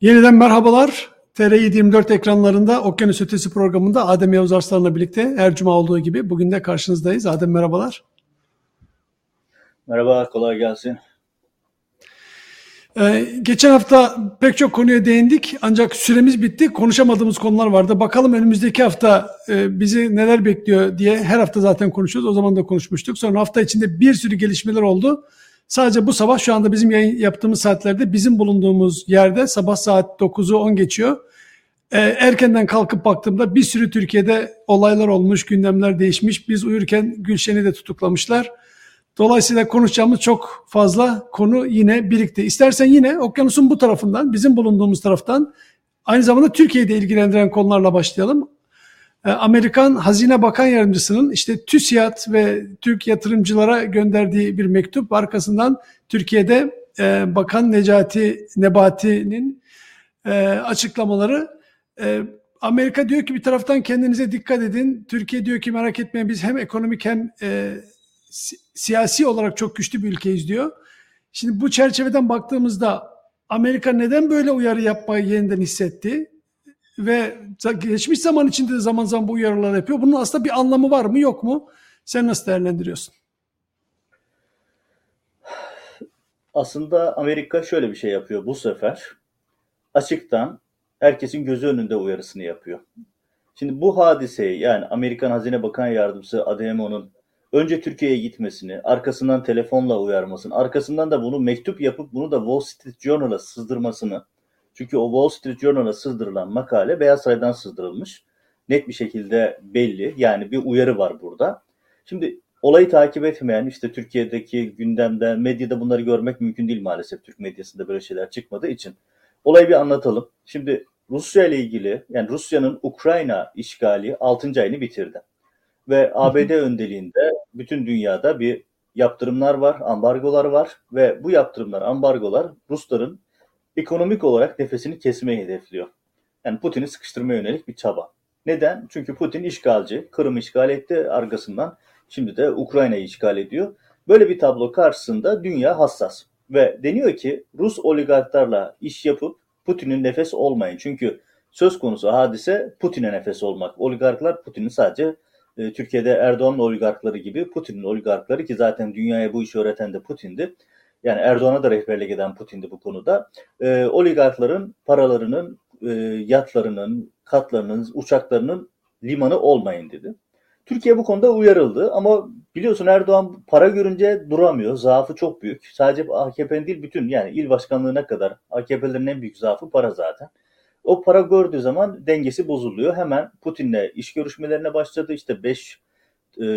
Yeniden merhabalar. TR724 ekranlarında Okyanus Ötesi programında Adem Yavuz Arslan'la birlikte her cuma olduğu gibi bugün de karşınızdayız. Adem merhabalar. Merhaba, kolay gelsin. Ee, geçen hafta pek çok konuya değindik ancak süremiz bitti. Konuşamadığımız konular vardı. Bakalım önümüzdeki hafta e, bizi neler bekliyor diye her hafta zaten konuşuyoruz. O zaman da konuşmuştuk. Sonra hafta içinde bir sürü gelişmeler oldu. Sadece bu sabah şu anda bizim yayın yaptığımız saatlerde bizim bulunduğumuz yerde sabah saat 9'u 10 geçiyor. Ee, erkenden kalkıp baktığımda bir sürü Türkiye'de olaylar olmuş, gündemler değişmiş. Biz uyurken Gülşen'i de tutuklamışlar. Dolayısıyla konuşacağımız çok fazla konu yine birikti. İstersen yine okyanusun bu tarafından, bizim bulunduğumuz taraftan aynı zamanda Türkiye'de ilgilendiren konularla başlayalım. Ee, Amerikan Hazine Bakan Yardımcısının işte TÜSİAD ve Türk yatırımcılara gönderdiği bir mektup arkasından Türkiye'de e, Bakan Necati Nebati'nin e, açıklamaları e, Amerika diyor ki bir taraftan kendinize dikkat edin. Türkiye diyor ki merak etmeyin biz hem ekonomik hem siyasi olarak çok güçlü bir ülkeyiz diyor. Şimdi bu çerçeveden baktığımızda Amerika neden böyle uyarı yapmayı yeniden hissetti? Ve geçmiş zaman içinde de zaman zaman bu uyarılar yapıyor. Bunun aslında bir anlamı var mı yok mu? Sen nasıl değerlendiriyorsun? Aslında Amerika şöyle bir şey yapıyor bu sefer. Açıktan herkesin gözü önünde uyarısını yapıyor. Şimdi bu hadiseyi yani Amerikan Hazine Bakan Yardımcısı Ademo'nun önce Türkiye'ye gitmesini, arkasından telefonla uyarmasını, arkasından da bunu mektup yapıp bunu da Wall Street Journal'a sızdırmasını. Çünkü o Wall Street Journal'a sızdırılan makale Beyaz Saray'dan sızdırılmış. Net bir şekilde belli. Yani bir uyarı var burada. Şimdi olayı takip etmeyen işte Türkiye'deki gündemde, medyada bunları görmek mümkün değil maalesef. Türk medyasında böyle şeyler çıkmadığı için. Olayı bir anlatalım. Şimdi Rusya ile ilgili yani Rusya'nın Ukrayna işgali 6. ayını bitirdi. Ve ABD öndeliğinde bütün dünyada bir yaptırımlar var, ambargolar var ve bu yaptırımlar, ambargolar Rusların ekonomik olarak nefesini kesmeyi hedefliyor. Yani Putin'i sıkıştırmaya yönelik bir çaba. Neden? Çünkü Putin işgalci, Kırım işgal etti arkasından şimdi de Ukrayna'yı işgal ediyor. Böyle bir tablo karşısında dünya hassas. Ve deniyor ki Rus oligarklarla iş yapıp Putin'in nefes olmayın. Çünkü söz konusu hadise Putin'e nefes olmak. Oligarklar Putin'in sadece e, Türkiye'de Erdoğan'ın oligarkları gibi Putin'in oligarkları ki zaten dünyaya bu işi öğreten de Putin'di. Yani Erdoğan'a da rehberlik eden Putin'di bu konuda. E, oligarkların paralarının, e, yatlarının, katlarının, uçaklarının limanı olmayın dedi. Türkiye bu konuda uyarıldı ama biliyorsun Erdoğan para görünce duramıyor. Zaafı çok büyük. Sadece AKP'nin değil bütün yani il başkanlığına kadar AKP'lerin en büyük zaafı para zaten. O para gördüğü zaman dengesi bozuluyor. Hemen Putin'le iş görüşmelerine başladı. İşte 5 e,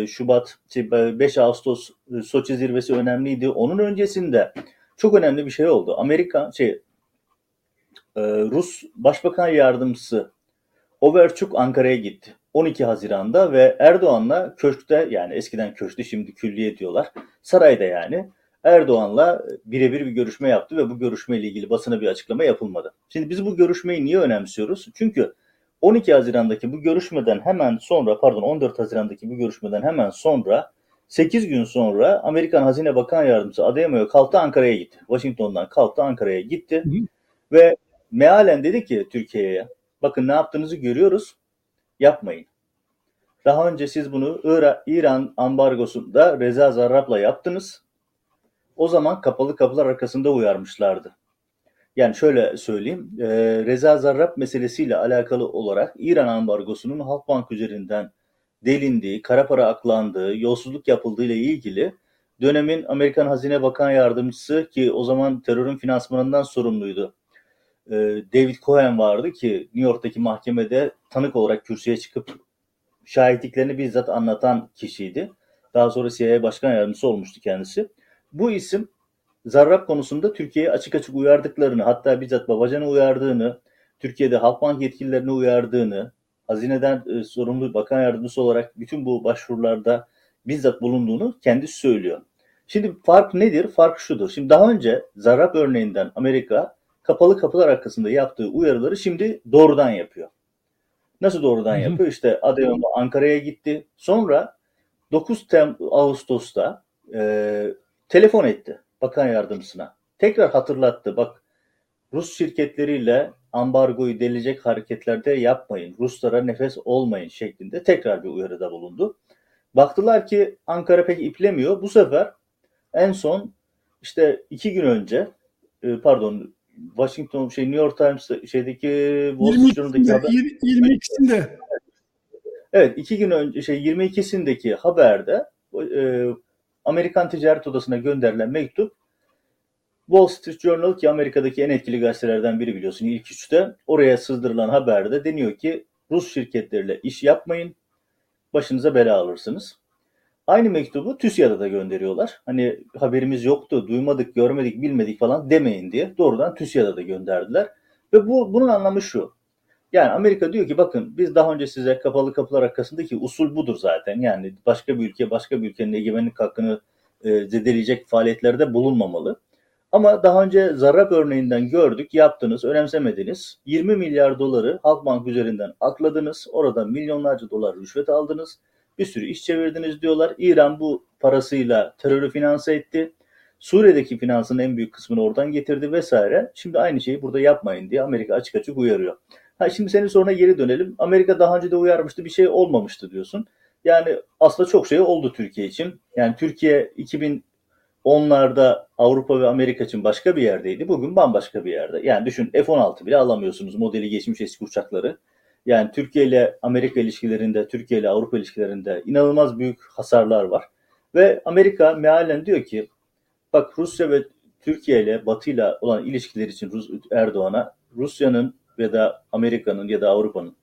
Şubat, 5 şey, Ağustos e, Soçi zirvesi önemliydi. Onun öncesinde çok önemli bir şey oldu. Amerika şey e, Rus Başbakan Yardımcısı Overçuk Ankara'ya gitti. 12 Haziran'da ve Erdoğan'la köşkte yani eskiden köşkte şimdi külliye diyorlar. Sarayda yani Erdoğan'la birebir bir görüşme yaptı ve bu görüşmeyle ilgili basına bir açıklama yapılmadı. Şimdi biz bu görüşmeyi niye önemsiyoruz? Çünkü 12 Haziran'daki bu görüşmeden hemen sonra pardon 14 Haziran'daki bu görüşmeden hemen sonra 8 gün sonra Amerikan Hazine Bakan Yardımcısı Ademoyo kalktı Ankara'ya gitti. Washington'dan kalktı Ankara'ya gitti hı ve mealen dedi ki Türkiye'ye bakın ne yaptığınızı görüyoruz yapmayın. Daha önce siz bunu İran ambargosunda Reza Zarrab'la yaptınız. O zaman kapalı kapılar arkasında uyarmışlardı. Yani şöyle söyleyeyim, e, Reza Zarrab meselesiyle alakalı olarak İran ambargosunun Halkbank üzerinden delindiği, kara para aklandığı, yolsuzluk yapıldığı ile ilgili dönemin Amerikan Hazine Bakan Yardımcısı ki o zaman terörün finansmanından sorumluydu. E, David Cohen vardı ki New York'taki mahkemede tanık olarak kürsüye çıkıp şahitliklerini bizzat anlatan kişiydi. Daha sonra CIA Başkan Yardımcısı olmuştu kendisi. Bu isim Zarrab konusunda Türkiye'ye açık açık uyardıklarını, hatta bizzat Babacan'ı uyardığını, Türkiye'de Halkbank yetkililerini uyardığını, hazineden e, sorumlu bakan yardımcısı olarak bütün bu başvurularda bizzat bulunduğunu kendisi söylüyor. Şimdi fark nedir? Fark şudur. Şimdi daha önce Zarrab örneğinden Amerika kapalı kapılar arkasında yaptığı uyarıları şimdi doğrudan yapıyor. Nasıl doğrudan yapıyor? İşte Adıyaman Ankara'ya gitti. Sonra 9 Tem Ağustos'ta e, telefon etti bakan yardımcısına. Tekrar hatırlattı. Bak Rus şirketleriyle ambargoyu delecek hareketlerde yapmayın, Ruslara nefes olmayın şeklinde tekrar bir uyarıda bulundu. Baktılar ki Ankara pek iplemiyor. Bu sefer en son işte iki gün önce e, pardon Washington şey New York Times şeydeki Wall Street Journal'daki haber 22'sinde. Evet iki gün önce şey 22'sindeki haberde e, Amerikan Ticaret Odası'na gönderilen mektup Wall Street Journal ki Amerika'daki en etkili gazetelerden biri biliyorsun ilk üçte oraya sızdırılan haberde deniyor ki Rus şirketleriyle iş yapmayın başınıza bela alırsınız. Aynı mektubu TÜSİAD'a da gönderiyorlar. Hani haberimiz yoktu, duymadık, görmedik, bilmedik falan demeyin diye doğrudan TÜSİAD'a da gönderdiler. Ve bu bunun anlamı şu. Yani Amerika diyor ki bakın biz daha önce size kapalı kapılar arkasındaki usul budur zaten. Yani başka bir ülke başka bir ülkenin egemenlik hakkını e, zedeleyecek faaliyetlerde bulunmamalı. Ama daha önce Zarrab örneğinden gördük, yaptınız, önemsemediniz. 20 milyar doları Halkbank üzerinden akladınız. Orada milyonlarca dolar rüşvet aldınız. Bir sürü iş çevirdiniz diyorlar. İran bu parasıyla terörü finanse etti. Suriye'deki finansın en büyük kısmını oradan getirdi vesaire. Şimdi aynı şeyi burada yapmayın diye Amerika açık açık uyarıyor. Ha şimdi senin soruna geri dönelim. Amerika daha önce de uyarmıştı bir şey olmamıştı diyorsun. Yani aslında çok şey oldu Türkiye için. Yani Türkiye 2010'larda Avrupa ve Amerika için başka bir yerdeydi. Bugün bambaşka bir yerde. Yani düşün F-16 bile alamıyorsunuz modeli geçmiş eski uçakları. Yani Türkiye ile Amerika ilişkilerinde, Türkiye ile Avrupa ilişkilerinde inanılmaz büyük hasarlar var. Ve Amerika mealen diyor ki bak Rusya ve Türkiye ile Batı ile olan ilişkiler için Erdoğan'a Rusya'nın ya da Amerika'nın ya da Avrupa'nın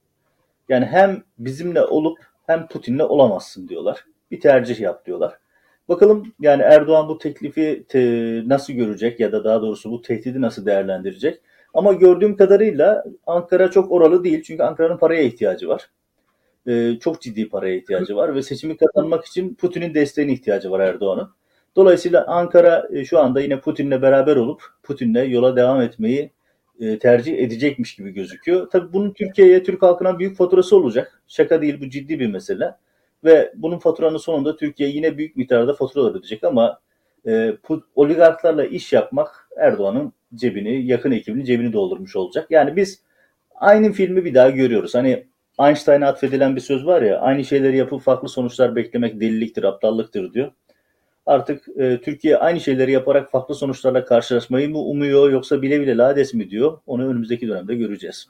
yani hem bizimle olup hem Putin'le olamazsın diyorlar. Bir tercih yap diyorlar. Bakalım yani Erdoğan bu teklifi te, nasıl görecek ya da daha doğrusu bu tehdidi nasıl değerlendirecek? Ama gördüğüm kadarıyla Ankara çok oralı değil. Çünkü Ankara'nın paraya ihtiyacı var. Ee, çok ciddi paraya ihtiyacı var ve seçimi kazanmak için Putin'in desteğine ihtiyacı var Erdoğan'ın. Dolayısıyla Ankara e, şu anda yine Putin'le beraber olup Putin'le yola devam etmeyi e, tercih edecekmiş gibi gözüküyor. Tabii bunun Türkiye'ye, Türk halkına büyük faturası olacak. Şaka değil bu ciddi bir mesele. Ve bunun faturanın sonunda Türkiye yine büyük miktarda faturalar ödeyecek ama e, oligarklarla iş yapmak Erdoğan'ın cebini, yakın ekibinin cebini doldurmuş olacak. Yani biz aynı filmi bir daha görüyoruz. Hani Einstein'a atfedilen bir söz var ya, aynı şeyleri yapıp farklı sonuçlar beklemek deliliktir, aptallıktır diyor. Artık e, Türkiye aynı şeyleri yaparak farklı sonuçlarla karşılaşmayı mı umuyor yoksa bile bile lades mi diyor? Onu önümüzdeki dönemde göreceğiz.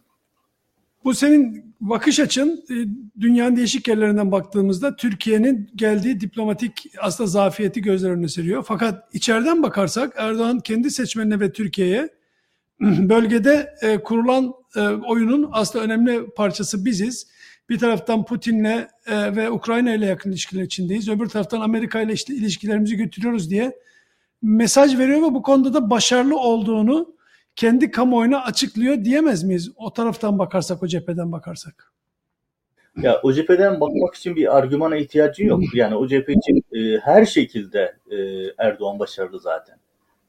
Bu senin bakış açın e, dünyanın değişik yerlerinden baktığımızda Türkiye'nin geldiği diplomatik aslında zafiyeti gözler önüne seriyor. Fakat içeriden bakarsak Erdoğan kendi seçmenine ve Türkiye'ye bölgede e, kurulan e, oyunun aslında önemli parçası biziz. Bir taraftan Putin'le ve Ukrayna ile yakın ilişkiler içindeyiz. Öbür taraftan Amerika ile işte ilişkilerimizi götürüyoruz diye mesaj veriyor ve bu konuda da başarılı olduğunu kendi kamuoyuna açıklıyor diyemez miyiz? O taraftan bakarsak, o cepheden bakarsak. Ya o cepheden bakmak için bir argümana ihtiyacın yok. Yani o cephe için e, her şekilde e, Erdoğan başarılı zaten.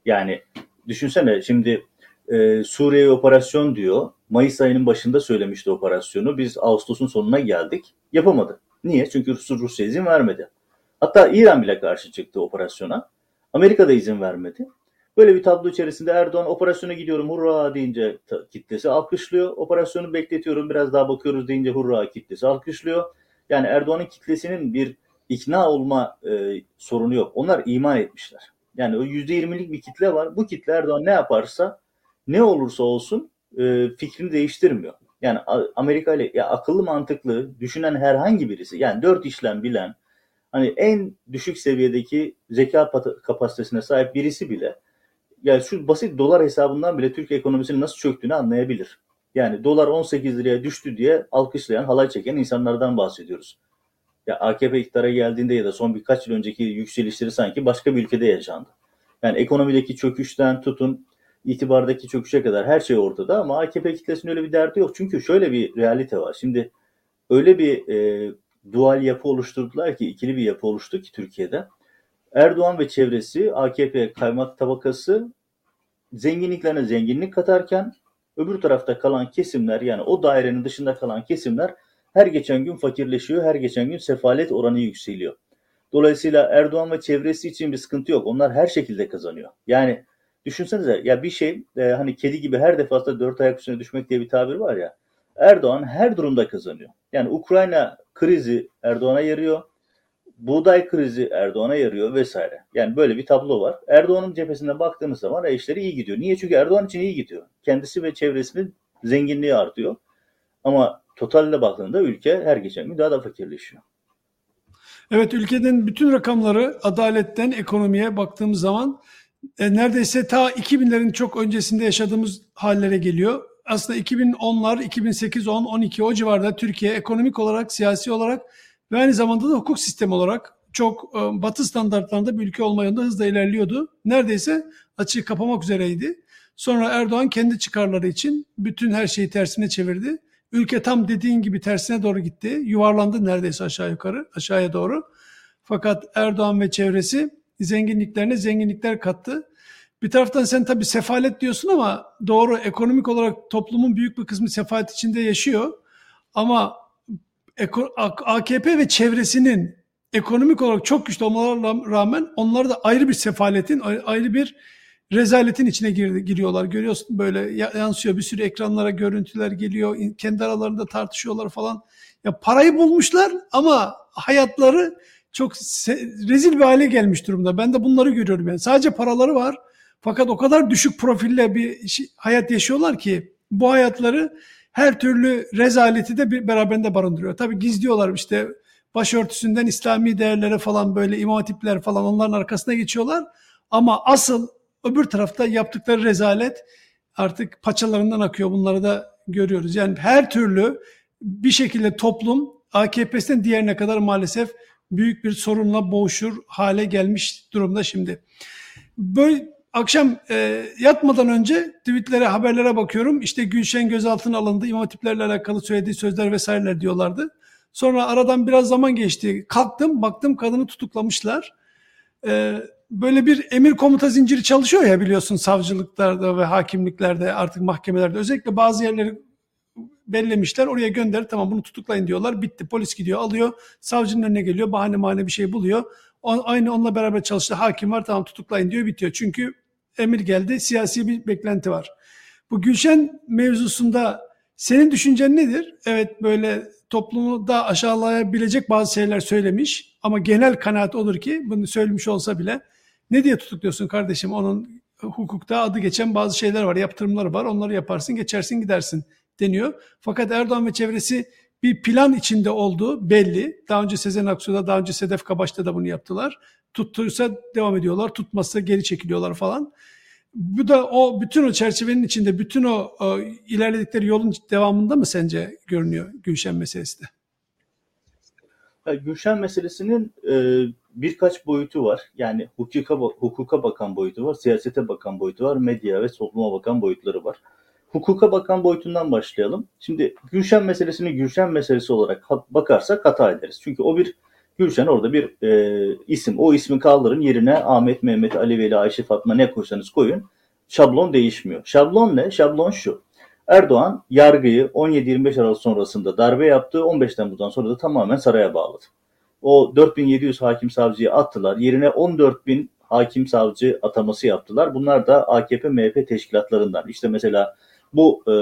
Yani düşünsene şimdi e, Suriye operasyon diyor. Mayıs ayının başında söylemişti operasyonu. Biz Ağustos'un sonuna geldik. Yapamadı. Niye? Çünkü Rusya izin vermedi. Hatta İran bile karşı çıktı operasyona. Amerika da izin vermedi. Böyle bir tablo içerisinde Erdoğan operasyona gidiyorum hurra deyince kitlesi alkışlıyor. Operasyonu bekletiyorum biraz daha bakıyoruz deyince hurra kitlesi alkışlıyor. Yani Erdoğan'ın kitlesinin bir ikna olma e, sorunu yok. Onlar iman etmişler. Yani o %20'lik bir kitle var. Bu kitle Erdoğan ne yaparsa ne olursa olsun e, fikrini değiştirmiyor. Yani Amerika ile ya akıllı mantıklı düşünen herhangi birisi yani dört işlem bilen hani en düşük seviyedeki zeka kapasitesine sahip birisi bile yani şu basit dolar hesabından bile Türk ekonomisinin nasıl çöktüğünü anlayabilir. Yani dolar 18 liraya düştü diye alkışlayan, halay çeken insanlardan bahsediyoruz. Ya AKP iktidara geldiğinde ya da son birkaç yıl önceki yükselişleri sanki başka bir ülkede yaşandı. Yani ekonomideki çöküşten tutun itibardaki çöküşe kadar her şey ortada ama AKP kitlesinin öyle bir derdi yok. Çünkü şöyle bir realite var. Şimdi öyle bir e, dual yapı oluşturdular ki ikili bir yapı oluştu ki Türkiye'de. Erdoğan ve çevresi AKP kaymak tabakası zenginliklerine zenginlik katarken öbür tarafta kalan kesimler yani o dairenin dışında kalan kesimler her geçen gün fakirleşiyor, her geçen gün sefalet oranı yükseliyor. Dolayısıyla Erdoğan ve çevresi için bir sıkıntı yok. Onlar her şekilde kazanıyor. Yani Düşünsenize ya bir şey e, hani kedi gibi her defasında dört ayak üstüne düşmek diye bir tabir var ya. Erdoğan her durumda kazanıyor. Yani Ukrayna krizi Erdoğan'a yarıyor. Buğday krizi Erdoğan'a yarıyor vesaire. Yani böyle bir tablo var. Erdoğan'ın cephesine baktığımız zaman e, işleri iyi gidiyor. Niye? Çünkü Erdoğan için iyi gidiyor. Kendisi ve çevresinin zenginliği artıyor. Ama totalde baktığında ülke her geçen gün daha da fakirleşiyor. Evet ülkenin bütün rakamları adaletten ekonomiye baktığımız zaman e, neredeyse ta 2000'lerin çok öncesinde yaşadığımız hallere geliyor. Aslında 2010'lar, 2008, 10, 12 o civarda Türkiye ekonomik olarak, siyasi olarak ve aynı zamanda da hukuk sistemi olarak çok e, batı standartlarında bir ülke olma yolunda hızla ilerliyordu. Neredeyse açığı kapamak üzereydi. Sonra Erdoğan kendi çıkarları için bütün her şeyi tersine çevirdi. Ülke tam dediğin gibi tersine doğru gitti. Yuvarlandı neredeyse aşağı yukarı, aşağıya doğru. Fakat Erdoğan ve çevresi zenginliklerine zenginlikler kattı. Bir taraftan sen tabii sefalet diyorsun ama doğru ekonomik olarak toplumun büyük bir kısmı sefalet içinde yaşıyor. Ama AKP ve çevresinin ekonomik olarak çok güçlü olmalarına rağmen onlar da ayrı bir sefaletin, ayrı bir rezaletin içine giriyorlar. Görüyorsun böyle yansıyor bir sürü ekranlara görüntüler geliyor. Kendi aralarında tartışıyorlar falan. Ya parayı bulmuşlar ama hayatları çok rezil bir hale gelmiş durumda. Ben de bunları görüyorum yani. Sadece paraları var. Fakat o kadar düşük profille bir hayat yaşıyorlar ki bu hayatları her türlü rezaleti de bir beraberinde barındırıyor. Tabii gizliyorlar işte başörtüsünden İslami değerlere falan böyle imam hatipler falan onların arkasına geçiyorlar. Ama asıl öbür tarafta yaptıkları rezalet artık paçalarından akıyor. Bunları da görüyoruz. Yani her türlü bir şekilde toplum AKP'sinden diğerine kadar maalesef büyük bir sorunla boğuşur hale gelmiş durumda şimdi. Böyle akşam e, yatmadan önce tweetlere, haberlere bakıyorum. İşte Gülşen gözaltına alındı. İmam hatiplerle alakalı söylediği sözler vesaireler diyorlardı. Sonra aradan biraz zaman geçti. Kalktım, baktım kadını tutuklamışlar. E, böyle bir emir komuta zinciri çalışıyor ya biliyorsun savcılıklarda ve hakimliklerde artık mahkemelerde. Özellikle bazı yerleri bellemişler. Oraya gönder tamam bunu tutuklayın diyorlar. Bitti polis gidiyor alıyor. Savcının önüne geliyor. Bahane mahane bir şey buluyor. O, aynı onunla beraber çalıştı hakim var tamam tutuklayın diyor bitiyor. Çünkü emir geldi siyasi bir beklenti var. Bu Gülşen mevzusunda senin düşüncen nedir? Evet böyle toplumu da aşağılayabilecek bazı şeyler söylemiş ama genel kanaat olur ki bunu söylemiş olsa bile ne diye tutukluyorsun kardeşim onun hukukta adı geçen bazı şeyler var, yaptırımları var. Onları yaparsın, geçersin, gidersin deniyor. Fakat Erdoğan ve çevresi bir plan içinde olduğu belli. Daha önce Sezen Aksu'da, daha önce Sedef Kabaş'ta da bunu yaptılar. Tuttursa devam ediyorlar, tutmazsa geri çekiliyorlar falan. Bu da o bütün o çerçevenin içinde, bütün o, o ilerledikleri yolun devamında mı sence görünüyor Gülşen meselesi de? Gülşen meselesinin e, birkaç boyutu var. Yani hukuka, hukuka bakan boyutu var, siyasete bakan boyutu var, medya ve topluma bakan boyutları var. Hukuka bakan boyutundan başlayalım. Şimdi Gülşen meselesini Gülşen meselesi olarak bakarsak hata ederiz. Çünkü o bir Gülşen orada bir e, isim. O ismi kaldırın yerine Ahmet, Mehmet, Ali Veli, Ayşe, Fatma ne koysanız koyun. Şablon değişmiyor. Şablon ne? Şablon şu. Erdoğan yargıyı 17-25 Aralık sonrasında darbe yaptı. 15 Temmuz'dan sonra da tamamen saraya bağladı. O 4700 hakim savcıyı attılar. Yerine 14000 hakim savcı ataması yaptılar. Bunlar da AKP MHP teşkilatlarından. İşte mesela bu e,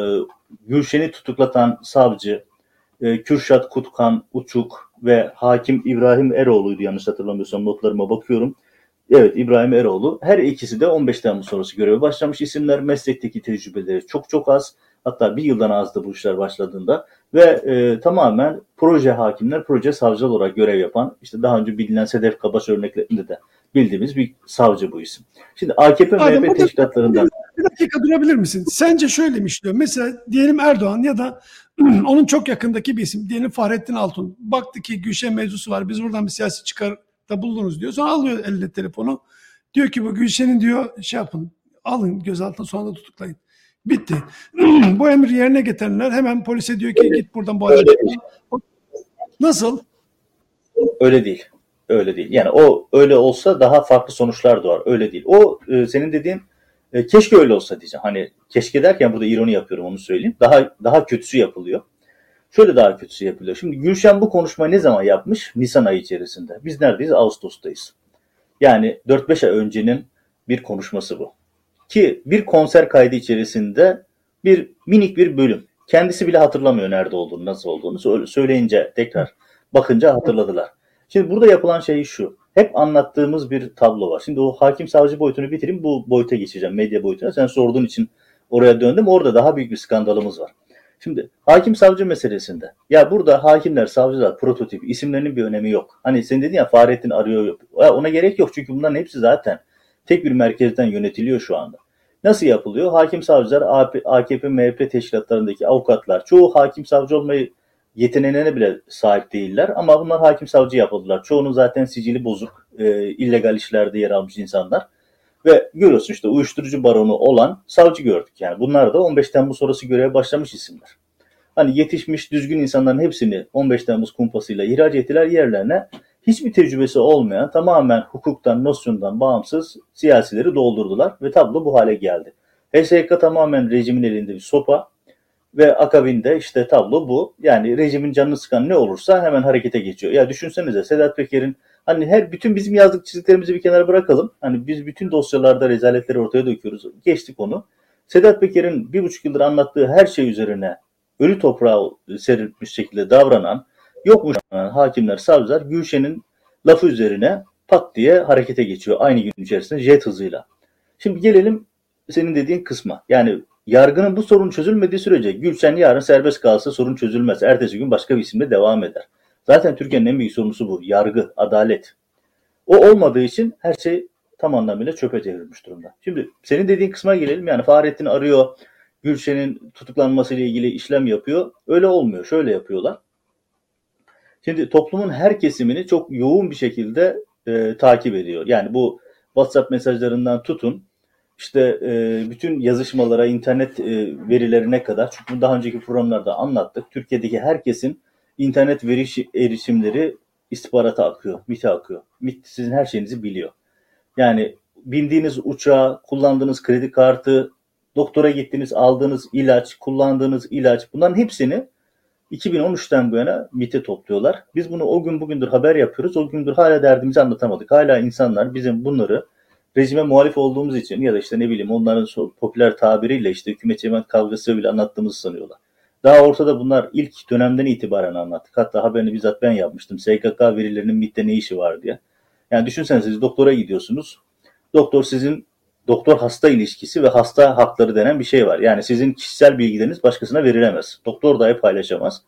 Gülşen'i tutuklatan savcı e, Kürşat Kutkan Uçuk ve hakim İbrahim Eroğlu'ydu yanlış hatırlamıyorsam notlarıma bakıyorum. Evet İbrahim Eroğlu. Her ikisi de 15 Temmuz sonrası göreve başlamış isimler. Meslekteki tecrübeleri çok çok az. Hatta bir yıldan azdı bu işler başladığında. Ve e, tamamen proje hakimler, proje savcılar olarak görev yapan, işte daha önce bilinen Sedef Kabaş örneklerinde de bildiğimiz bir savcı bu isim. Şimdi AKP Adem, MHP teşkilatlarından... Bir dakika durabilir misin? Sence şöyle mi işliyor? Mesela diyelim Erdoğan ya da onun çok yakındaki bir isim. Diyelim Fahrettin Altun. Baktı ki Gülşen mevzusu var. Biz buradan bir siyasi çıkarda bulunuruz diyor. Sonra alıyor eline telefonu. Diyor ki bu Gülşen'in diyor şey yapın. Alın gözaltına sonra da tutuklayın. Bitti. bu emri yerine getirenler hemen polise diyor ki git buradan bu adamı. Nasıl? Öyle değil. Öyle değil. Yani o öyle olsa daha farklı sonuçlar doğar. Öyle değil. O e, senin dediğin e, keşke öyle olsa diyeceğim. Hani keşke derken burada ironi yapıyorum onu söyleyeyim. Daha daha kötüsü yapılıyor. Şöyle daha kötüsü yapılıyor. Şimdi Gülşen bu konuşmayı ne zaman yapmış? Nisan ayı içerisinde. Biz neredeyiz? Ağustos'tayız. Yani 4-5 ay öncenin bir konuşması bu. Ki bir konser kaydı içerisinde bir minik bir bölüm. Kendisi bile hatırlamıyor nerede olduğunu, nasıl olduğunu. Söyleyince tekrar bakınca hatırladılar. Şimdi burada yapılan şey şu. Hep anlattığımız bir tablo var. Şimdi o hakim savcı boyutunu bitireyim bu boyuta geçeceğim. Medya boyutuna. Sen sorduğun için oraya döndüm. Orada daha büyük bir skandalımız var. Şimdi hakim savcı meselesinde ya burada hakimler, savcılar, prototip isimlerinin bir önemi yok. Hani sen dedin ya Fahrettin arıyor yok. Ya ona gerek yok çünkü bunların hepsi zaten tek bir merkezden yönetiliyor şu anda. Nasıl yapılıyor? Hakim savcılar AKP, MHP teşkilatlarındaki avukatlar çoğu hakim savcı olmayı yeteneğine bile sahip değiller ama bunlar hakim savcı yapıldılar. Çoğunun zaten sicili bozuk, e, illegal işlerde yer almış insanlar. Ve görüyorsun işte uyuşturucu baronu olan savcı gördük yani. Bunlar da 15 Temmuz sonrası göreve başlamış isimler. Hani yetişmiş düzgün insanların hepsini 15 Temmuz kumpasıyla ihraç ettiler yerlerine. Hiçbir tecrübesi olmayan tamamen hukuktan, nosyondan bağımsız siyasileri doldurdular ve tablo bu hale geldi. HSK tamamen rejimin elinde bir sopa ve akabinde işte tablo bu. Yani rejimin canını sıkan ne olursa hemen harekete geçiyor. Ya düşünsenize Sedat Peker'in Hani her bütün bizim yazdık çizdiklerimizi bir kenara bırakalım. Hani biz bütün dosyalarda rezaletleri ortaya döküyoruz. Geçtik onu. Sedat Peker'in bir buçuk yıldır anlattığı her şey üzerine ölü toprağa serilmiş şekilde davranan, yokmuş hakimler, savcılar Gülşen'in lafı üzerine pat diye harekete geçiyor aynı gün içerisinde jet hızıyla. Şimdi gelelim senin dediğin kısma. Yani yargının bu sorun çözülmediği sürece Gülşen yarın serbest kalsa sorun çözülmez. Ertesi gün başka bir isimle devam eder. Zaten Türkiye'nin en büyük sorumlusu bu. Yargı, adalet. O olmadığı için her şey tam anlamıyla çöpe çevrilmiş durumda. Şimdi senin dediğin kısma gelelim. Yani Fahrettin arıyor, Gülşen'in tutuklanması ile ilgili işlem yapıyor. Öyle olmuyor. Şöyle yapıyorlar. Şimdi toplumun her kesimini çok yoğun bir şekilde e, takip ediyor. Yani bu WhatsApp mesajlarından tutun, işte e, bütün yazışmalara, internet e, verilerine kadar, çünkü daha önceki programlarda anlattık. Türkiye'deki herkesin internet veri erişimleri istihbarata akıyor, MIT'e akıyor. MIT sizin her şeyinizi biliyor. Yani bindiğiniz uçağa, kullandığınız kredi kartı, doktora gittiniz, aldığınız ilaç, kullandığınız ilaç bunların hepsini 2013'ten bu yana MIT'e topluyorlar. Biz bunu o gün bugündür haber yapıyoruz. O gündür hala derdimizi anlatamadık. Hala insanlar bizim bunları rejime muhalif olduğumuz için ya da işte ne bileyim onların popüler tabiriyle işte hükümet cemaat kavgası bile anlattığımızı sanıyorlar. Daha ortada bunlar ilk dönemden itibaren anlattık. Hatta haberini bizzat ben yapmıştım. SGK verilerinin MIT'te ne işi var diye. Yani düşünsenize siz doktora gidiyorsunuz. Doktor sizin doktor hasta ilişkisi ve hasta hakları denen bir şey var. Yani sizin kişisel bilgileriniz başkasına verilemez. Doktor dahi paylaşamaz.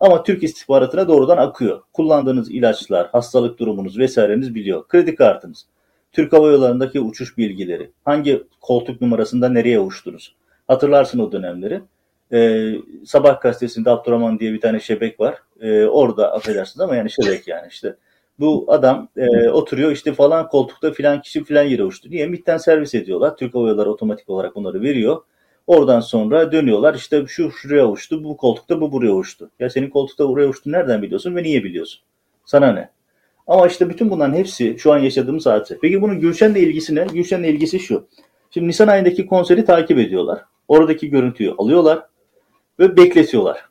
Ama Türk istihbaratına doğrudan akıyor. Kullandığınız ilaçlar, hastalık durumunuz vesaireniz biliyor. Kredi kartınız, Türk Hava Yolları'ndaki uçuş bilgileri, hangi koltuk numarasında nereye uçtunuz. Hatırlarsın o dönemleri. E, Sabah gazetesinde Abdurrahman diye bir tane şebek var. E, orada affedersiniz ama yani şebek yani işte. Bu adam e, oturuyor işte falan koltukta filan kişi filan yere uçtu. Niye? MİT'ten servis ediyorlar. Türk Hava Yolları otomatik olarak bunları veriyor. Oradan sonra dönüyorlar işte şu şuraya uçtu, bu koltukta bu buraya uçtu. Ya senin koltukta buraya uçtu nereden biliyorsun ve niye biliyorsun? Sana ne? Ama işte bütün bunların hepsi şu an yaşadığımız hadise. Peki bunun Gülşen'le ilgisi ne? Gülşen'le ilgisi şu. Şimdi Nisan ayındaki konseri takip ediyorlar. Oradaki görüntüyü alıyorlar ve bekletiyorlar.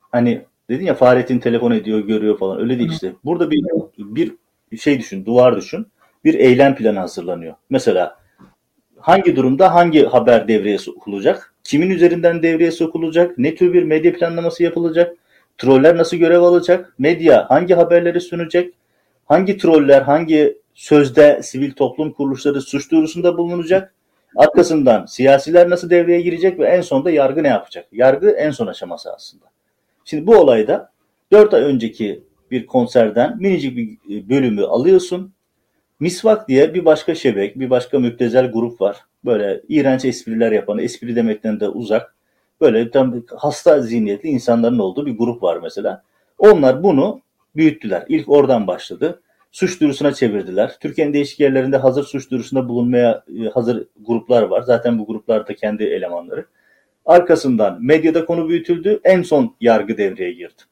Hani dedin ya Fahrettin telefon ediyor, görüyor falan. Öyle değil işte. Burada bir bir şey düşün, duvar düşün. Bir eylem planı hazırlanıyor. Mesela hangi durumda hangi haber devreye sokulacak? Kimin üzerinden devreye sokulacak? Ne tür bir medya planlaması yapılacak? Troller nasıl görev alacak? Medya hangi haberleri sunacak? Hangi troller hangi sözde sivil toplum kuruluşları suç duyurusunda bulunacak? Arkasından siyasiler nasıl devreye girecek ve en sonunda yargı ne yapacak? Yargı en son aşaması aslında. Şimdi bu olayda 4 ay önceki bir konserden minicik bir bölümü alıyorsun. Misvak diye bir başka şebek, bir başka müptezel grup var. Böyle iğrenç espriler yapan, espri demekten de uzak. Böyle tam hasta zihniyetli insanların olduğu bir grup var mesela. Onlar bunu büyüttüler. İlk oradan başladı suç duyurusuna çevirdiler. Türkiye'nin değişik yerlerinde hazır suç duyurusunda bulunmaya e, hazır gruplar var. Zaten bu gruplar da kendi elemanları. Arkasından medyada konu büyütüldü. En son yargı devreye girdi.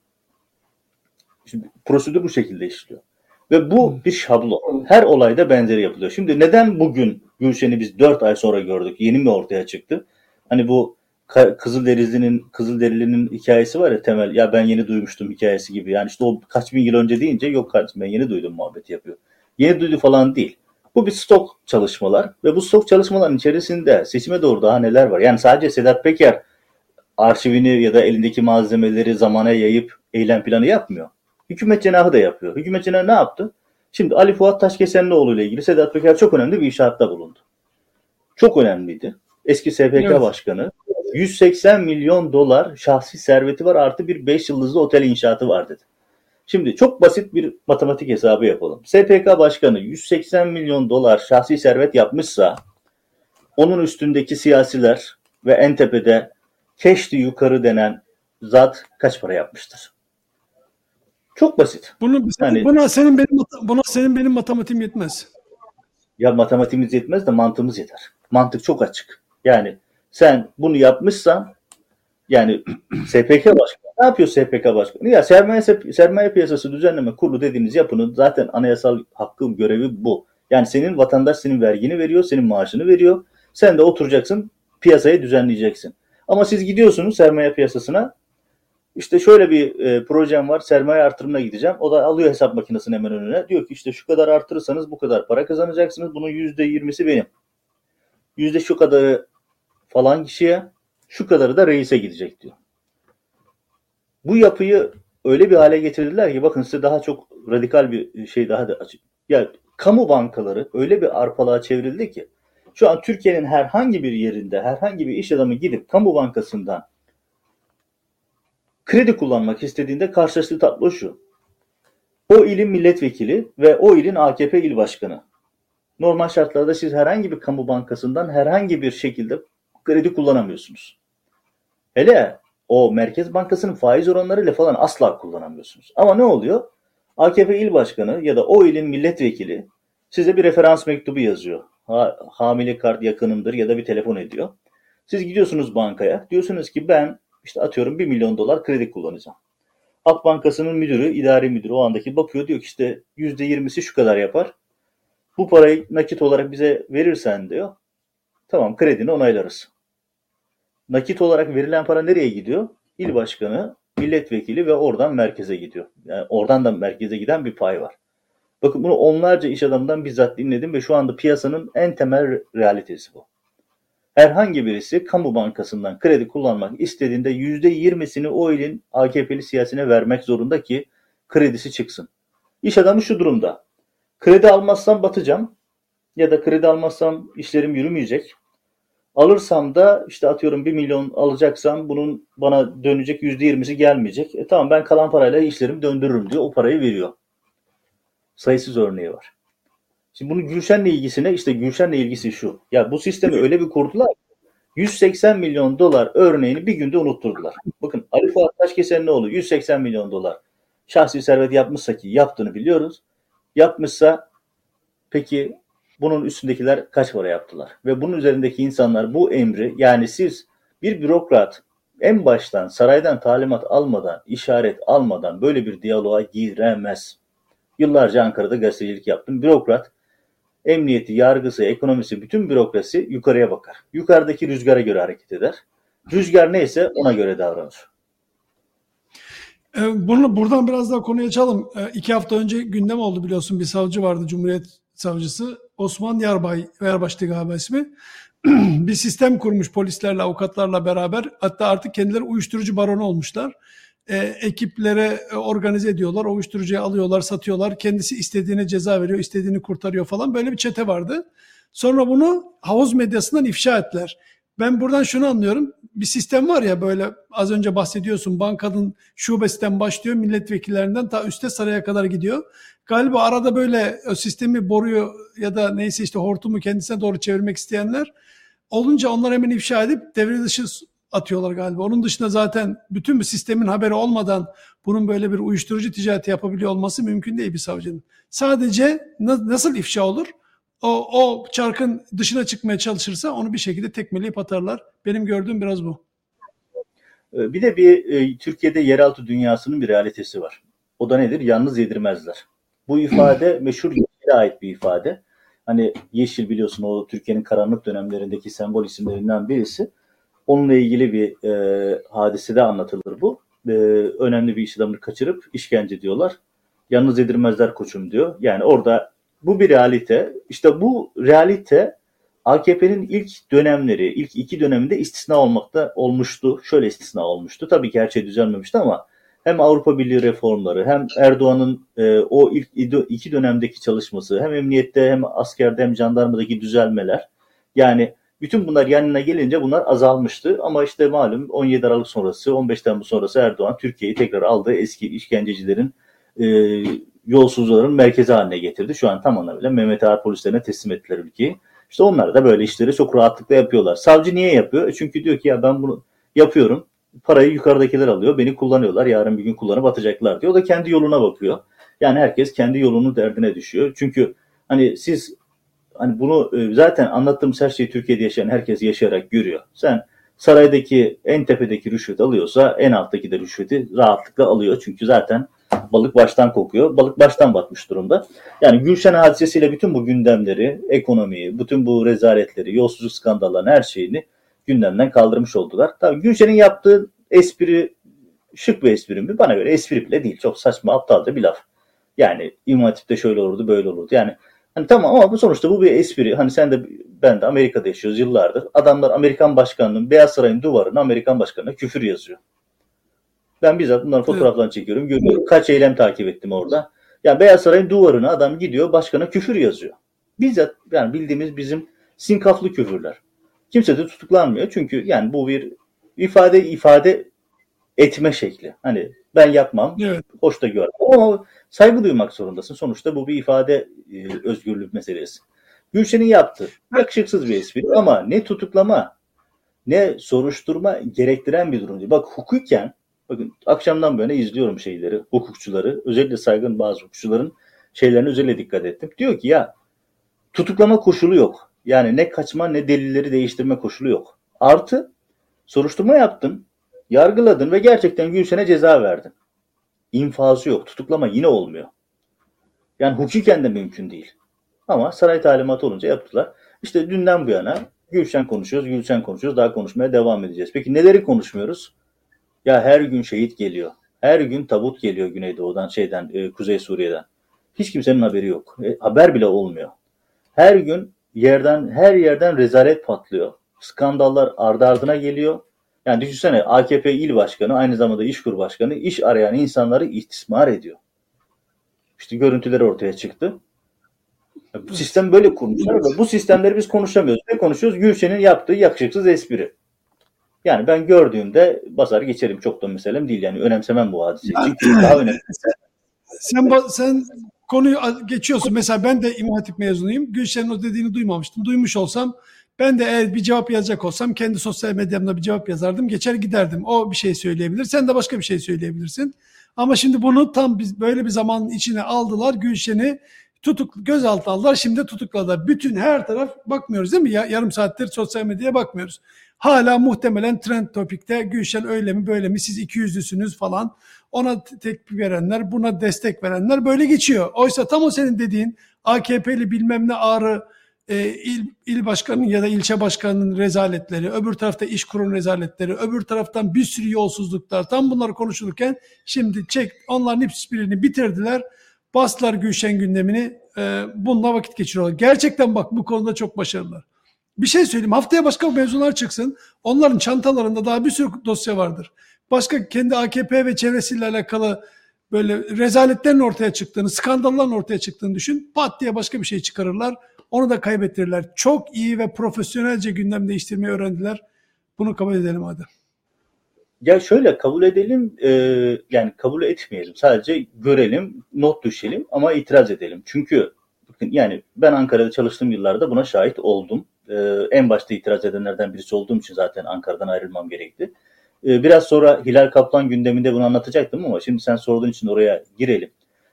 Şimdi prosedür bu şekilde işliyor. Ve bu bir şablon. Her olayda benzeri yapılıyor. Şimdi neden bugün Gülşen'i biz 4 ay sonra gördük? Yeni mi ortaya çıktı? Hani bu Kızılderili'nin Kızılderili'nin hikayesi var ya temel ya ben yeni duymuştum hikayesi gibi. Yani işte o kaç bin yıl önce deyince yok kardeşim ben yeni duydum muhabbeti yapıyor. Yeni duydu falan değil. Bu bir stok çalışmalar ve bu stok çalışmaların içerisinde seçime doğru daha neler var? Yani sadece Sedat Peker arşivini ya da elindeki malzemeleri zamana yayıp eylem planı yapmıyor. Hükümet cenahı da yapıyor. Hükümet cenahı ne yaptı? Şimdi Ali Fuat Taşkesenlioğlu ile ilgili Sedat Peker çok önemli bir inşaatta bulundu. Çok önemliydi. Eski SPK evet. Başkanı 180 milyon dolar şahsi serveti var artı bir 5 yıldızlı otel inşaatı var dedi. Şimdi çok basit bir matematik hesabı yapalım. SPK Başkanı 180 milyon dolar şahsi servet yapmışsa onun üstündeki siyasiler ve en tepede keşti yukarı denen zat kaç para yapmıştır? Çok basit. Bunu, yani, buna senin benim buna senin benim matematiğim yetmez. Ya matematiğimiz yetmez de mantığımız yeter. Mantık çok açık. Yani sen bunu yapmışsan yani SPK başkanı ne yapıyor SPK başkanı? Ya sermaye sermaye piyasası düzenleme kurulu dediğimiz yapının zaten anayasal hakkı görevi bu. Yani senin vatandaş senin vergini veriyor, senin maaşını veriyor. Sen de oturacaksın, piyasayı düzenleyeceksin. Ama siz gidiyorsunuz sermaye piyasasına. İşte şöyle bir e, projem var, sermaye artırımına gideceğim. O da alıyor hesap makinesini hemen önüne. Diyor ki işte şu kadar artırırsanız bu kadar para kazanacaksınız. Bunun yüzde yirmisi benim. Yüzde şu kadarı falan kişiye, şu kadarı da reise gidecek diyor. Bu yapıyı öyle bir hale getirdiler ki bakın size daha çok radikal bir şey daha da açık. Ya kamu bankaları öyle bir arpalığa çevrildi ki şu an Türkiye'nin herhangi bir yerinde herhangi bir iş adamı gidip kamu bankasından kredi kullanmak istediğinde karşılaştığı tablo şu. O ilin milletvekili ve o ilin AKP il başkanı. Normal şartlarda siz herhangi bir kamu bankasından herhangi bir şekilde kredi kullanamıyorsunuz. Hele o Merkez Bankası'nın faiz oranlarıyla falan asla kullanamıyorsunuz. Ama ne oluyor? AKP il başkanı ya da o ilin milletvekili size bir referans mektubu yazıyor. Ha, hamile kart yakınımdır ya da bir telefon ediyor. Siz gidiyorsunuz bankaya. Diyorsunuz ki ben işte atıyorum 1 milyon dolar kredi kullanacağım. Halk Bankası'nın müdürü, idari müdürü o andaki bakıyor diyor ki işte %20'si şu kadar yapar. Bu parayı nakit olarak bize verirsen diyor. Tamam kredini onaylarız. Nakit olarak verilen para nereye gidiyor? İl başkanı, milletvekili ve oradan merkeze gidiyor. Yani oradan da merkeze giden bir pay var. Bakın bunu onlarca iş adamından bizzat dinledim ve şu anda piyasanın en temel realitesi bu. Herhangi birisi kamu bankasından kredi kullanmak istediğinde %20'sini o ilin AKP'li siyasine vermek zorunda ki kredisi çıksın. İş adamı şu durumda. Kredi almazsam batacağım ya da kredi almazsam işlerim yürümeyecek. Alırsam da işte atıyorum 1 milyon alacaksam bunun bana dönecek %20'si gelmeyecek. E tamam ben kalan parayla işlerimi döndürürüm diyor. O parayı veriyor. Sayısız örneği var. Şimdi bunu Gülşen'le ilgisine işte Gülşen'le ilgisi şu. Ya bu sistemi öyle bir kurdular 180 milyon dolar örneğini bir günde unutturdular. Bakın Ali Fuat Taşkesenlioğlu 180 milyon dolar şahsi servet yapmışsa ki yaptığını biliyoruz. Yapmışsa peki bunun üstündekiler kaç para yaptılar? Ve bunun üzerindeki insanlar bu emri yani siz bir bürokrat en baştan saraydan talimat almadan, işaret almadan böyle bir diyaloğa giremez. Yıllarca Ankara'da gazetecilik yaptım. Bürokrat emniyeti, yargısı, ekonomisi, bütün bürokrasi yukarıya bakar. Yukarıdaki rüzgara göre hareket eder. Rüzgar neyse ona göre davranır. Ee, bunu buradan biraz daha konuya açalım. Ee, iki hafta önce gündem oldu biliyorsun bir savcı vardı Cumhuriyet Savcısı. Osman Yarbay, Yarbaş'tı galiba ismi. bir sistem kurmuş polislerle, avukatlarla beraber. Hatta artık kendileri uyuşturucu baronu olmuşlar e, ekiplere e, organize ediyorlar. O uyuşturucuyu alıyorlar, satıyorlar. Kendisi istediğine ceza veriyor, istediğini kurtarıyor falan. Böyle bir çete vardı. Sonra bunu havuz medyasından ifşa ettiler. Ben buradan şunu anlıyorum. Bir sistem var ya böyle az önce bahsediyorsun bankanın şubesinden başlıyor milletvekillerinden ta üste saraya kadar gidiyor. Galiba arada böyle o sistemi boruyu ya da neyse işte hortumu kendisine doğru çevirmek isteyenler olunca onlar hemen ifşa edip devre dışı atıyorlar galiba. Onun dışında zaten bütün bir sistemin haberi olmadan bunun böyle bir uyuşturucu ticareti yapabiliyor olması mümkün değil bir savcının. Sadece nasıl ifşa olur? O, o çarkın dışına çıkmaya çalışırsa onu bir şekilde tekmeleyip atarlar. Benim gördüğüm biraz bu. Ee, bir de bir e, Türkiye'de yeraltı dünyasının bir realitesi var. O da nedir? Yalnız yedirmezler. Bu ifade meşhur Yeşil'e ait bir ifade. Hani Yeşil biliyorsun o Türkiye'nin karanlık dönemlerindeki sembol isimlerinden birisi. Onunla ilgili bir e, hadisede anlatılır bu. E, önemli bir iş adamını kaçırıp işkence diyorlar. Yalnız yedirmezler koçum diyor. Yani orada Bu bir realite. İşte bu realite AKP'nin ilk dönemleri, ilk iki döneminde istisna olmakta olmuştu. Şöyle istisna olmuştu. Tabii ki her şey düzelmemişti ama hem Avrupa Birliği reformları hem Erdoğan'ın e, o ilk iki dönemdeki çalışması hem emniyette hem askerde hem jandarmadaki düzelmeler yani bütün bunlar yanına gelince bunlar azalmıştı ama işte malum 17 Aralık sonrası 15 Temmuz sonrası Erdoğan Türkiye'yi tekrar aldı eski işkencecilerin e, yolsuzların merkezi haline getirdi. Şu an tam anlamıyla Mehmet Ağar polislerine teslim ettiler ülkeyi. İşte onlar da böyle işleri çok rahatlıkla yapıyorlar. Savcı niye yapıyor? Çünkü diyor ki ya ben bunu yapıyorum. Parayı yukarıdakiler alıyor. Beni kullanıyorlar. Yarın bir gün kullanıp atacaklar diyor. O da kendi yoluna bakıyor. Yani herkes kendi yolunun derdine düşüyor. Çünkü hani siz hani bunu e, zaten anlattığımız her şeyi Türkiye'de yaşayan herkes yaşayarak görüyor. Sen saraydaki en tepedeki rüşvet alıyorsa en alttaki de rüşveti rahatlıkla alıyor. Çünkü zaten balık baştan kokuyor. Balık baştan batmış durumda. Yani Gülşen hadisesiyle bütün bu gündemleri, ekonomiyi, bütün bu rezaletleri, yolsuzluk skandallarını her şeyini gündemden kaldırmış oldular. Tabii Gülşen'in yaptığı espri şık bir espri mi? Bana göre espri bile değil. Çok saçma, aptalca bir laf. Yani İmam Hatip'te şöyle olurdu, böyle olurdu. Yani hani tamam ama bu sonuçta bu bir espri. Hani sen de ben de Amerika'da yaşıyoruz yıllardır. Adamlar Amerikan başkanının Beyaz Saray'ın duvarına Amerikan başkanına küfür yazıyor. Ben bizzat bunların fotoğraflarını çekiyorum. Görüyorum. Kaç eylem takip ettim orada. Ya Beyaz Saray'ın duvarına adam gidiyor başkana küfür yazıyor. Bizzat yani bildiğimiz bizim sinkaflı küfürler. Kimse de tutuklanmıyor. Çünkü yani bu bir ifade ifade etme şekli. Hani ben yapmam. Evet. Hoş da gör. Ama saygı duymak zorundasın. Sonuçta bu bir ifade e, özgürlük meselesi. Gülşen'in yaptı. Yakışıksız bir espri ama ne tutuklama ne soruşturma gerektiren bir durum değil. Bak hukuken bakın akşamdan böyle izliyorum şeyleri, hukukçuları, özellikle saygın bazı hukukçuların şeylerine özellikle dikkat ettim. Diyor ki ya tutuklama koşulu yok. Yani ne kaçma ne delilleri değiştirme koşulu yok. Artı soruşturma yaptın, yargıladın ve gerçekten Gülşen'e ceza verdin. İnfazı yok. Tutuklama yine olmuyor. Yani hukuken de mümkün değil. Ama saray talimatı olunca yaptılar. İşte dünden bu yana Gülşen konuşuyoruz, Gülşen konuşuyoruz. Daha konuşmaya devam edeceğiz. Peki neleri konuşmuyoruz? Ya her gün şehit geliyor. Her gün tabut geliyor Güneydoğu'dan, şeyden, e, Kuzey Suriye'den. Hiç kimsenin haberi yok. E, haber bile olmuyor. Her gün yerden, her yerden rezalet patlıyor. Skandallar ardı ardına geliyor. Yani düşünsene AKP il başkanı, aynı zamanda İşkur başkanı iş arayan insanları istismar ediyor. İşte görüntüler ortaya çıktı. Bu sistem böyle kurmuşlar bu sistemleri biz konuşamıyoruz. Ne konuşuyoruz? Gülşen'in yaptığı yakışıksız espri. Yani ben gördüğümde basar geçerim çok da meselem değil. Yani önemsemem bu hadiseyi. Çünkü daha önemli. Sen, sen konuyu geçiyorsun. Mesela ben de İmam Hatip mezunuyum. Gülşen'in o dediğini duymamıştım. Duymuş olsam ben de eğer bir cevap yazacak olsam kendi sosyal medyamda bir cevap yazardım. Geçer giderdim. O bir şey söyleyebilir. Sen de başka bir şey söyleyebilirsin. Ama şimdi bunu tam biz böyle bir zamanın içine aldılar. Gülşen'i tutuk gözaltı aldılar. Şimdi tutukladılar. Bütün her taraf bakmıyoruz değil mi? Ya, yarım saattir sosyal medyaya bakmıyoruz. Hala muhtemelen trend topikte Gülşen öyle mi böyle mi siz iki yüzlüsünüz falan. Ona tepki verenler, buna destek verenler böyle geçiyor. Oysa tam o senin dediğin AKP'li bilmem ne ağrı e, il, il başkanının ya da ilçe başkanının rezaletleri, öbür tarafta iş kurum rezaletleri, öbür taraftan bir sürü yolsuzluklar. Tam bunları konuşulurken şimdi çek onların hiçbirini bitirdiler. Bastılar Gülşen gündemini. E, bununla vakit geçiriyorlar. Gerçekten bak bu konuda çok başarılılar. Bir şey söyleyeyim. Haftaya başka mevzular çıksın. Onların çantalarında daha bir sürü dosya vardır. Başka kendi AKP ve çevresiyle alakalı böyle rezaletlerin ortaya çıktığını, skandalların ortaya çıktığını düşün. Pat diye başka bir şey çıkarırlar. Onu da kaybettirirler. Çok iyi ve profesyonelce gündem değiştirmeyi öğrendiler. Bunu kabul edelim hadi. Ya şöyle kabul edelim, e, yani kabul etmeyelim. Sadece görelim, not düşelim ama itiraz edelim. Çünkü bakın yani ben Ankara'da çalıştığım yıllarda buna şahit oldum. E, en başta itiraz edenlerden birisi olduğum için zaten Ankara'dan ayrılmam gerekti. E, biraz sonra Hilal Kaplan gündeminde bunu anlatacaktım ama şimdi sen sorduğun için oraya girelim.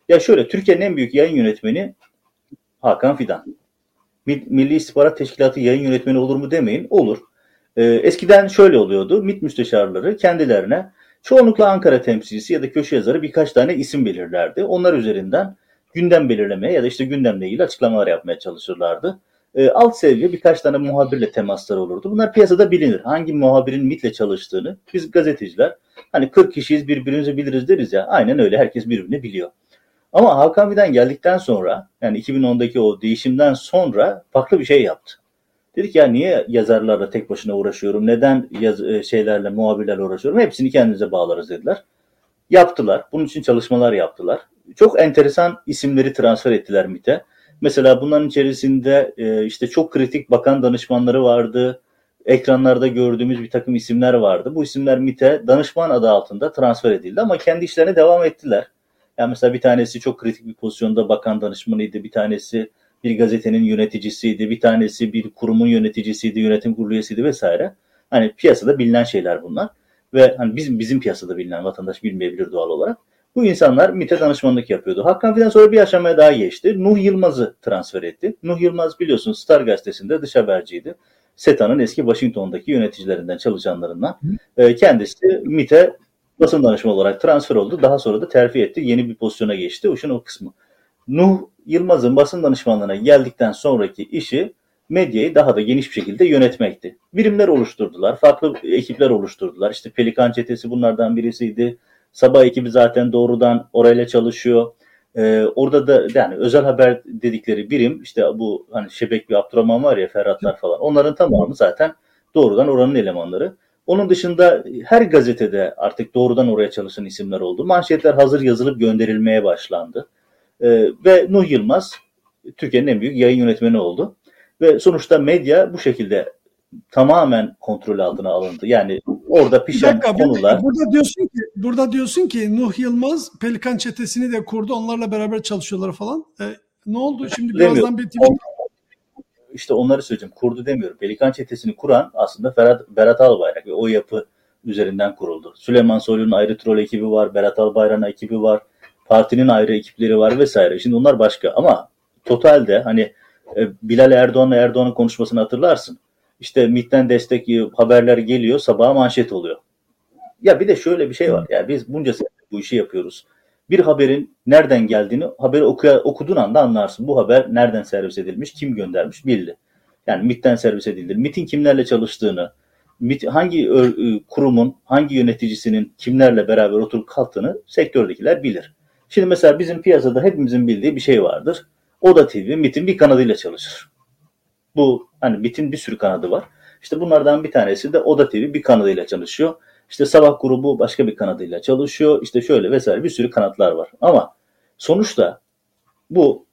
Ya şöyle Türkiye'nin en büyük yayın yönetmeni Hakan Fidan. Milli İstihbarat Teşkilatı yayın yönetmeni olur mu demeyin. Olur. E, eskiden şöyle oluyordu. MİT müsteşarları kendilerine çoğunlukla Ankara temsilcisi ya da köşe yazarı birkaç tane isim belirlerdi. Onlar üzerinden gündem belirlemeye ya da işte gündemle ilgili açıklamalar yapmaya çalışırlardı. E, alt seviye birkaç tane muhabirle temaslar olurdu. Bunlar piyasada bilinir. Hangi muhabirin MIT'le çalıştığını biz gazeteciler hani 40 kişiyiz birbirimizi biliriz deriz ya. Aynen öyle herkes birbirini biliyor. Ama Hakan Fidan geldikten sonra yani 2010'daki o değişimden sonra farklı bir şey yaptı. Dedik ya niye yazarlarla tek başına uğraşıyorum? Neden yaz, e, şeylerle, muhabirlerle uğraşıyorum? Hepsini kendimize bağlarız dediler. Yaptılar. Bunun için çalışmalar yaptılar. Çok enteresan isimleri transfer ettiler MIT'e. Mesela bunların içerisinde e, işte çok kritik bakan danışmanları vardı. Ekranlarda gördüğümüz bir takım isimler vardı. Bu isimler MIT'e danışman adı altında transfer edildi ama kendi işlerine devam ettiler. Yani mesela bir tanesi çok kritik bir pozisyonda bakan danışmanıydı. Bir tanesi bir gazetenin yöneticisiydi. Bir tanesi bir kurumun yöneticisiydi, yönetim kurulu üyesiydi vesaire. Hani piyasada bilinen şeyler bunlar. Ve hani bizim bizim piyasada bilinen vatandaş bilmeyebilir doğal olarak. Bu insanlar MİT'e danışmanlık yapıyordu. Hakan Fidan sonra bir aşamaya daha geçti. Nuh Yılmaz'ı transfer etti. Nuh Yılmaz biliyorsunuz Star gazetesinde dış haberciydi. SETA'nın eski Washington'daki yöneticilerinden, çalışanlarından. E, kendisi MİT'e basın danışmanı olarak transfer oldu. Daha sonra da terfi etti. Yeni bir pozisyona geçti. O o kısmı. Nuh Yılmaz'ın basın danışmanlığına geldikten sonraki işi medyayı daha da geniş bir şekilde yönetmekti. Birimler oluşturdular, farklı ekipler oluşturdular. İşte Pelikan Çetesi bunlardan birisiydi. Sabah ekibi zaten doğrudan orayla çalışıyor. Ee, orada da yani özel haber dedikleri birim işte bu hani Şebek bir Abdurrahman var ya Ferhatlar falan onların tamamı zaten doğrudan oranın elemanları. Onun dışında her gazetede artık doğrudan oraya çalışan isimler oldu. Manşetler hazır yazılıp gönderilmeye başlandı. Ee, ve Nuh Yılmaz Türkiye'nin en büyük yayın yönetmeni oldu. Ve sonuçta medya bu şekilde tamamen kontrol altına alındı. Yani orada pişen dakika, konular. Burada diyorsun ki burada diyorsun ki Nuh Yılmaz Pelikan çetesini de kurdu. Onlarla beraber çalışıyorlar falan. E, ne oldu şimdi birazdan bir tweet işte onları söyleyeceğim. Kurdu demiyorum. Pelikan çetesini kuran aslında Ferhat, Berat Albayrak ve o yapı üzerinden kuruldu. Süleyman Soylu'nun ayrı troll ekibi var, Berat Albayrak'ın ekibi var, partinin ayrı ekipleri var vesaire. Şimdi onlar başka ama totalde hani e, Bilal Erdoğan'la Erdoğan'ın konuşmasını hatırlarsın. İşte MİT'ten destek haberler geliyor, sabaha manşet oluyor. Ya bir de şöyle bir şey var. Yani biz bunca sene bu işi yapıyoruz. Bir haberin nereden geldiğini haberi okuya, okuduğun anda anlarsın. Bu haber nereden servis edilmiş, kim göndermiş belli. Yani MİT'ten servis edildi. MİT'in kimlerle çalıştığını, MİT, hangi kurumun, hangi yöneticisinin kimlerle beraber oturup kalktığını sektördekiler bilir. Şimdi mesela bizim piyasada hepimizin bildiği bir şey vardır. Oda TV MIT'in bir kanadıyla çalışır. Bu hani MIT'in bir sürü kanadı var. İşte bunlardan bir tanesi de Oda TV bir kanadıyla çalışıyor. İşte Sabah grubu başka bir kanadıyla çalışıyor. İşte şöyle vesaire bir sürü kanatlar var. Ama sonuçta bu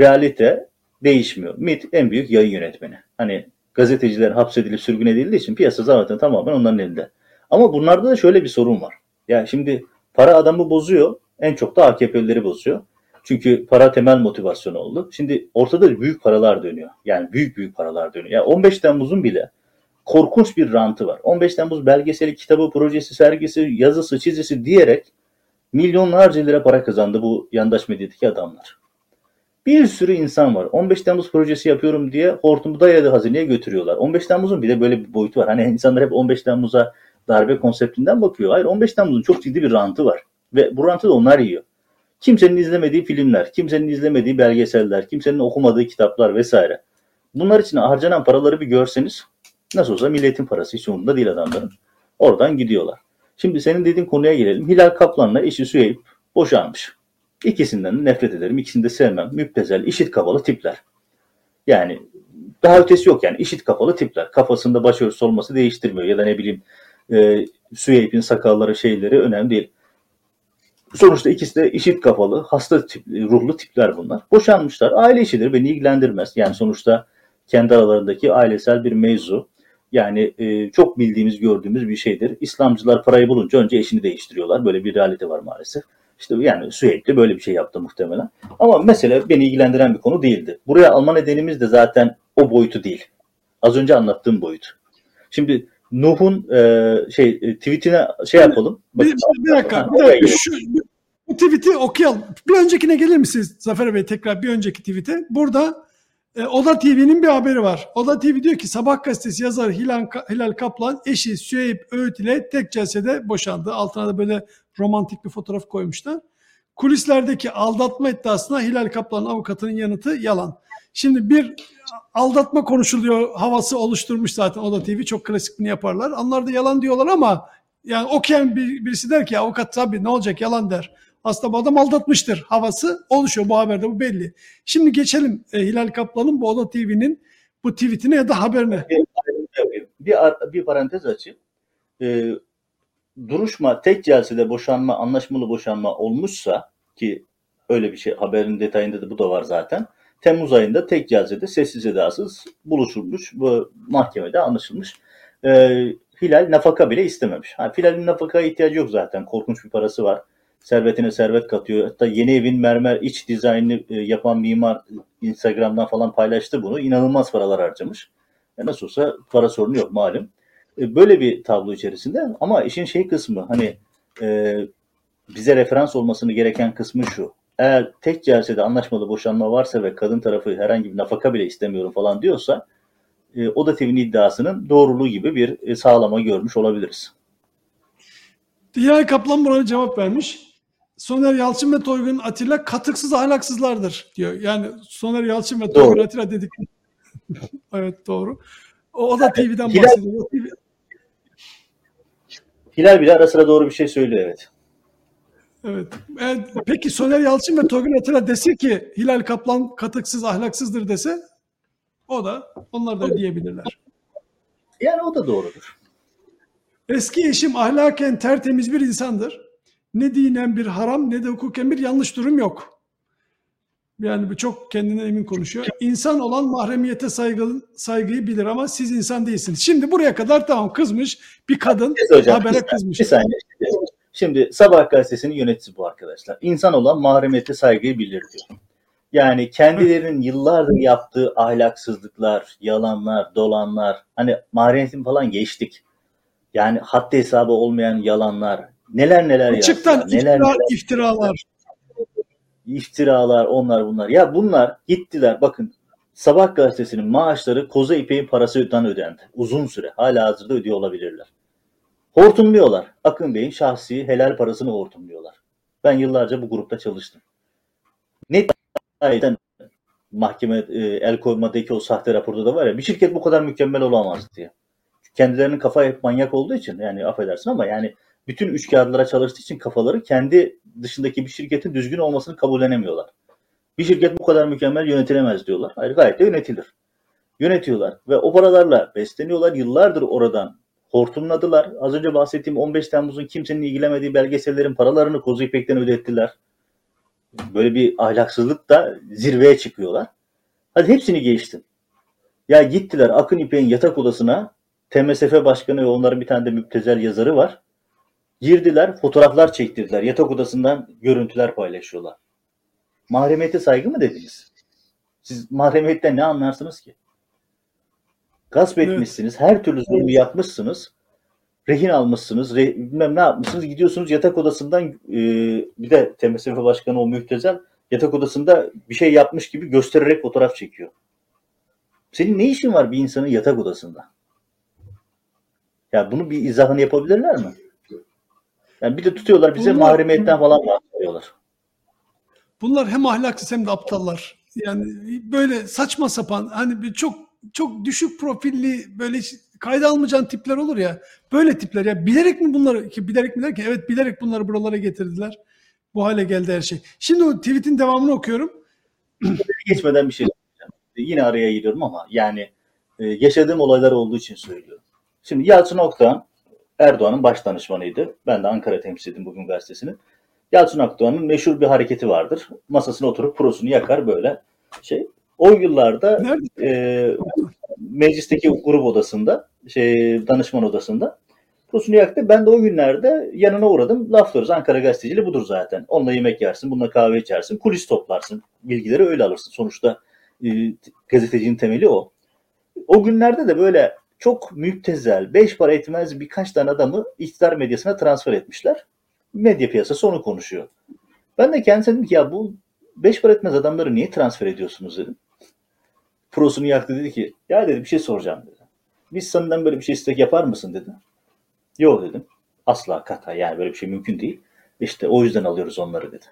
realite değişmiyor. MIT en büyük yayın yönetmeni. Hani gazeteciler hapsedilip sürgün edildiği için piyasa zaten tamamen onların elinde. Ama bunlarda da şöyle bir sorun var. Ya şimdi para adamı bozuyor. En çok da AKP'lileri bozuyor. Çünkü para temel motivasyon oldu. Şimdi ortada büyük paralar dönüyor. Yani büyük büyük paralar dönüyor. Yani 15 Temmuz'un bile korkunç bir rantı var. 15 Temmuz belgeseli, kitabı, projesi, sergisi, yazısı, çizisi diyerek milyonlarca lira para kazandı bu yandaş medyadaki adamlar. Bir sürü insan var. 15 Temmuz projesi yapıyorum diye hortumu dayadı hazineye götürüyorlar. 15 Temmuz'un bir de böyle bir boyutu var. Hani insanlar hep 15 Temmuz'a darbe konseptinden bakıyor. Hayır 15 Temmuz'un çok ciddi bir rantı var. Ve bu rantı da onlar yiyor. Kimsenin izlemediği filmler, kimsenin izlemediği belgeseller, kimsenin okumadığı kitaplar vesaire. Bunlar için harcanan paraları bir görseniz nasıl olsa milletin parası hiç umurunda değil adamların. Oradan gidiyorlar. Şimdi senin dediğin konuya gelelim. Hilal Kaplan'la eşi Süheyb boşanmış. İkisinden de nefret ederim, ikisini de sevmem. Müptezel, işit kafalı tipler. Yani daha ötesi yok yani işit kafalı tipler. Kafasında başörtüsü olması değiştirmiyor ya da ne bileyim e, Süheyb'in sakalları şeyleri önemli değil. Sonuçta ikisi de işit kafalı, hasta tip, ruhlu tipler bunlar. Boşanmışlar. Aile işidir, beni ilgilendirmez. Yani sonuçta kendi aralarındaki ailesel bir mevzu. Yani e, çok bildiğimiz, gördüğümüz bir şeydir. İslamcılar parayı bulunca önce eşini değiştiriyorlar. Böyle bir realite var maalesef. İşte yani sürekli böyle bir şey yaptı muhtemelen. Ama mesele beni ilgilendiren bir konu değildi. Buraya alma nedenimiz de zaten o boyutu değil. Az önce anlattığım boyut. Şimdi Nuh'un e, şey e, tweetine şey yapalım. Bir, bir, bir dakika, bir dakika. Şu, bu tweet'i okuyalım. Bir öncekine gelir misiniz Zafer Bey tekrar bir önceki tweet'e? Burada e, Oda TV'nin bir haberi var. Oda TV diyor ki Sabah gazetesi yazarı Hilal, Hilal Kaplan eşi Süheyb Öğüt ile tek celsede boşandı. Altına da böyle romantik bir fotoğraf koymuşlar. Kulislerdeki aldatma iddiasına Hilal Kaplan'ın avukatının yanıtı yalan. Şimdi bir aldatma konuşuluyor havası oluşturmuş zaten Oda TV. Çok klasikini yaparlar. Onlar da yalan diyorlar ama yani okuyan bir, birisi der ki avukat tabii ne olacak yalan der. Aslında bu adam aldatmıştır havası oluşuyor bu haberde bu belli. Şimdi geçelim e, Hilal Kaplan'ın bu Oda TV'nin bu tweetine ya da haberine. Bir, bir parantez açayım. Ee, duruşma tek celsede boşanma, anlaşmalı boşanma olmuşsa ki öyle bir şey haberin detayında da bu da var zaten. Temmuz ayında tek celsede sessiz edasız buluşulmuş. Bu mahkemede anlaşılmış. Ee, Hilal nafaka bile istememiş. Ha, Hilal'in nafakaya ihtiyacı yok zaten. Korkunç bir parası var. Servetine servet katıyor. Hatta yeni evin mermer iç dizaynını e, yapan mimar Instagram'dan falan paylaştı bunu. İnanılmaz paralar harcamış. E nasıl olsa para sorunu yok malum. E, böyle bir tablo içerisinde ama işin şey kısmı hani e, bize referans olmasını gereken kısmı şu. Eğer tek celsede anlaşmalı boşanma varsa ve kadın tarafı herhangi bir nafaka bile istemiyorum falan diyorsa e, o da TV'nin iddiasının doğruluğu gibi bir e, sağlama görmüş olabiliriz. Hilal Kaplan buna cevap vermiş. Soner Yalçın ve Toygun Atilla katıksız ahlaksızlardır diyor. Yani Soner Yalçın ve Toygun Atilla dedik. evet doğru. O, o da TV'den Hilal, bahsediyor. TV... Hilal bile ara sıra doğru bir şey söylüyor evet. Evet. evet. Peki Soner Yalçın ve Toygun Atilla dese ki Hilal Kaplan katıksız ahlaksızdır dese o da onlar da diyebilirler. Yani o da doğrudur. Eski eşim ahlaken tertemiz bir insandır. Ne dinen bir haram ne de hukuken bir yanlış durum yok. Yani bu çok kendine emin konuşuyor. İnsan olan mahremiyete saygı, saygıyı bilir ama siz insan değilsiniz. Şimdi buraya kadar tamam kızmış bir kadın hocam, habere kızmış. Bir saniye. Şimdi Sabah gazetesinin yöneticisi bu arkadaşlar. İnsan olan mahremiyete saygıyı bilir diyor. Yani kendilerinin yıllardır yaptığı ahlaksızlıklar, yalanlar, dolanlar, hani mahremiyetin falan geçtik. Yani haddi hesabı olmayan yalanlar, neler neler yaptılar, neler, iftira, neler, iftiralar. İftiralar, onlar bunlar. Ya bunlar gittiler bakın Sabah gazetesinin maaşları Koza İpek'in parasından ödendi. Uzun süre. Hala hazırda ödüyor olabilirler. Hortumluyorlar. Akın Bey'in şahsi helal parasını hortumluyorlar. Ben yıllarca bu grupta çalıştım. Ne Aynen mahkeme e, el koymadaki o sahte raporda da var ya bir şirket bu kadar mükemmel olamaz diye. Kendilerinin kafa hep manyak olduğu için yani affedersin ama yani bütün üç kağıtlara çalıştığı için kafaları kendi dışındaki bir şirketin düzgün olmasını kabullenemiyorlar. Bir şirket bu kadar mükemmel yönetilemez diyorlar. Hayır gayet de yönetilir. Yönetiyorlar ve o paralarla besleniyorlar. Yıllardır oradan hortumladılar. Az önce bahsettiğim 15 Temmuz'un kimsenin ilgilemediği belgesellerin paralarını Kozu İpek'ten ödettiler. Böyle bir ahlaksızlık da zirveye çıkıyorlar. Hadi hepsini geçtim. Ya gittiler Akın İpek'in yatak odasına TMSF Başkanı ve onların bir tane de müptezel yazarı var. Girdiler, fotoğraflar çektirdiler. Yatak odasından görüntüler paylaşıyorlar. Mahremiyete saygı mı dediniz? Siz mahremiyetten ne anlarsınız ki? Gasp etmişsiniz, evet. her türlü zulmü yapmışsınız rehin almışsınız, re, bilmem ne yapmışsınız. Gidiyorsunuz yatak odasından e, bir de TMSF Başkanı o mühtezel yatak odasında bir şey yapmış gibi göstererek fotoğraf çekiyor. Senin ne işin var bir insanın yatak odasında? Ya bunu bir izahını yapabilirler mi? Yani bir de tutuyorlar bize bunlar, mahremiyetten falan bahsediyorlar. Bunlar hem ahlaksız hem de aptallar. Yani böyle saçma sapan hani bir çok çok düşük profilli böyle kayda almayacağın tipler olur ya. Böyle tipler ya bilerek mi bunları ki bilerek mi derken evet bilerek bunları buralara getirdiler. Bu hale geldi her şey. Şimdi o tweet'in devamını okuyorum. Geçmeden bir şey söyleyeceğim. Yine araya giriyorum ama yani e, yaşadığım olaylar olduğu için söylüyorum. Şimdi Yalçın Oktan Erdoğan'ın baş danışmanıydı. Ben de Ankara temsil bugün gazetesini. Yalçın Akdoğan'ın meşhur bir hareketi vardır. Masasına oturup prosunu yakar böyle şey. O yıllarda e, meclisteki grup odasında, şey danışman odasında yaktı. Ben de o günlerde yanına uğradım. Laflarız. Ankara gazeteciliği budur zaten. Onunla yemek yersin, bununla kahve içersin, kulis toplarsın. Bilgileri öyle alırsın. Sonuçta e, gazetecinin temeli o. O günlerde de böyle çok müptezel, beş para etmez birkaç tane adamı iktidar medyasına transfer etmişler. Medya piyasası onu konuşuyor. Ben de kendisine dedim ki ya bu beş para etmez adamları niye transfer ediyorsunuz dedim prosunu yaktı dedi ki ya dedi bir şey soracağım dedi. Biz senden böyle bir şey istek yapar mısın dedi. Yok dedim. Asla kata yani böyle bir şey mümkün değil. İşte o yüzden alıyoruz onları dedi.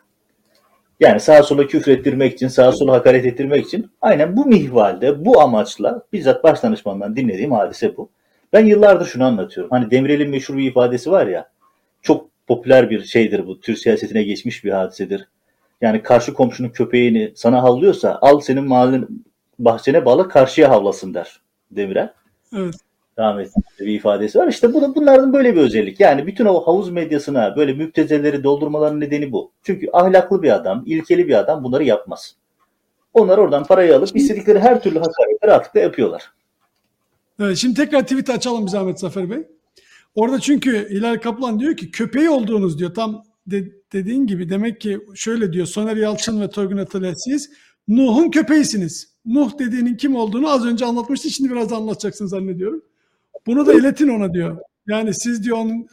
Yani sağa sola küfür ettirmek için, sağa sola hakaret ettirmek için aynen bu mihvalde, bu amaçla bizzat baş danışmandan dinlediğim hadise bu. Ben yıllardır şunu anlatıyorum. Hani Demirel'in meşhur bir ifadesi var ya, çok popüler bir şeydir bu. Türk siyasetine geçmiş bir hadisedir. Yani karşı komşunun köpeğini sana havlıyorsa al senin mahallen bahçene bağla karşıya havlasın der Demirel. Evet. Rahmetli bir ifadesi var. İşte bu, bunlardan böyle bir özellik. Yani bütün o havuz medyasına böyle müptezeleri doldurmaların nedeni bu. Çünkü ahlaklı bir adam, ilkeli bir adam bunları yapmaz. Onlar oradan parayı alıp istedikleri her türlü hakaretleri rahatlıkla yapıyorlar. Evet, şimdi tekrar tweet açalım bir zahmet Zafer Bey. Orada çünkü Hilal Kaplan diyor ki köpeği olduğunuz diyor. Tam de, dediğin gibi demek ki şöyle diyor Soner Yalçın ve Toygun Atölye siz Nuh'un köpeğisiniz. Nuh dediğinin kim olduğunu az önce anlatmıştı. Şimdi biraz anlatacaksın zannediyorum. Bunu da iletin ona diyor. Yani siz diyor onun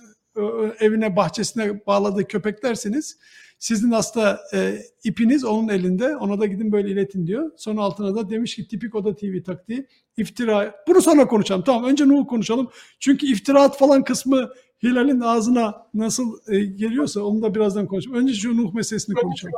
evine bahçesine bağladığı köpeklersiniz. Sizin hasta e, ipiniz onun elinde. Ona da gidin böyle iletin diyor. Sonra altına da demiş ki tipik Oda TV taktiği iftira. Bunu sonra konuşalım. Tamam önce Nuh'u konuşalım. Çünkü iftiraat falan kısmı Hilal'in ağzına nasıl e, geliyorsa onu da birazdan konuşalım. Önce şu Nuh meselesini konuşalım.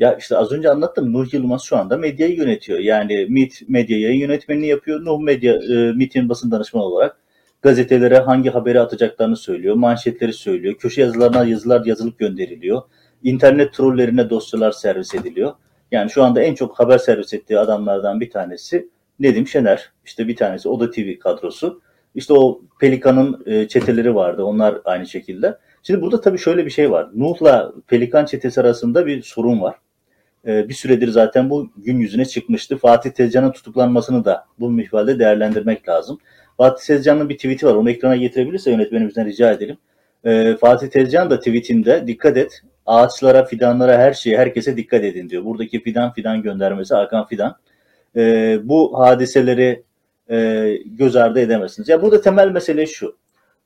Ya işte az önce anlattım. Nuh Yılmaz şu anda medyayı yönetiyor. Yani MIT medya yayın yönetmenini yapıyor. Nuh Medya e, MIT'in basın danışmanı olarak gazetelere hangi haberi atacaklarını söylüyor. Manşetleri söylüyor. Köşe yazılarına yazılar yazılıp gönderiliyor. İnternet trollerine dosyalar servis ediliyor. Yani şu anda en çok haber servis ettiği adamlardan bir tanesi Nedim Şener. İşte bir tanesi Oda TV kadrosu. İşte o Pelikan'ın e, çeteleri vardı. Onlar aynı şekilde. Şimdi burada tabii şöyle bir şey var. Nuh'la Pelikan çetesi arasında bir sorun var. E, bir süredir zaten bu gün yüzüne çıkmıştı. Fatih Tezcan'ın tutuklanmasını da bu mihvalde değerlendirmek lazım. Fatih Tezcan'ın bir tweet'i var. Onu ekrana getirebilirse yönetmenimizden rica edelim. E, Fatih Tezcan da tweetinde dikkat et ağaçlara, fidanlara, her şeye, herkese dikkat edin diyor. Buradaki fidan fidan göndermesi Hakan Fidan. E, bu hadiseleri e, göz ardı edemezsiniz. Ya burada temel mesele şu.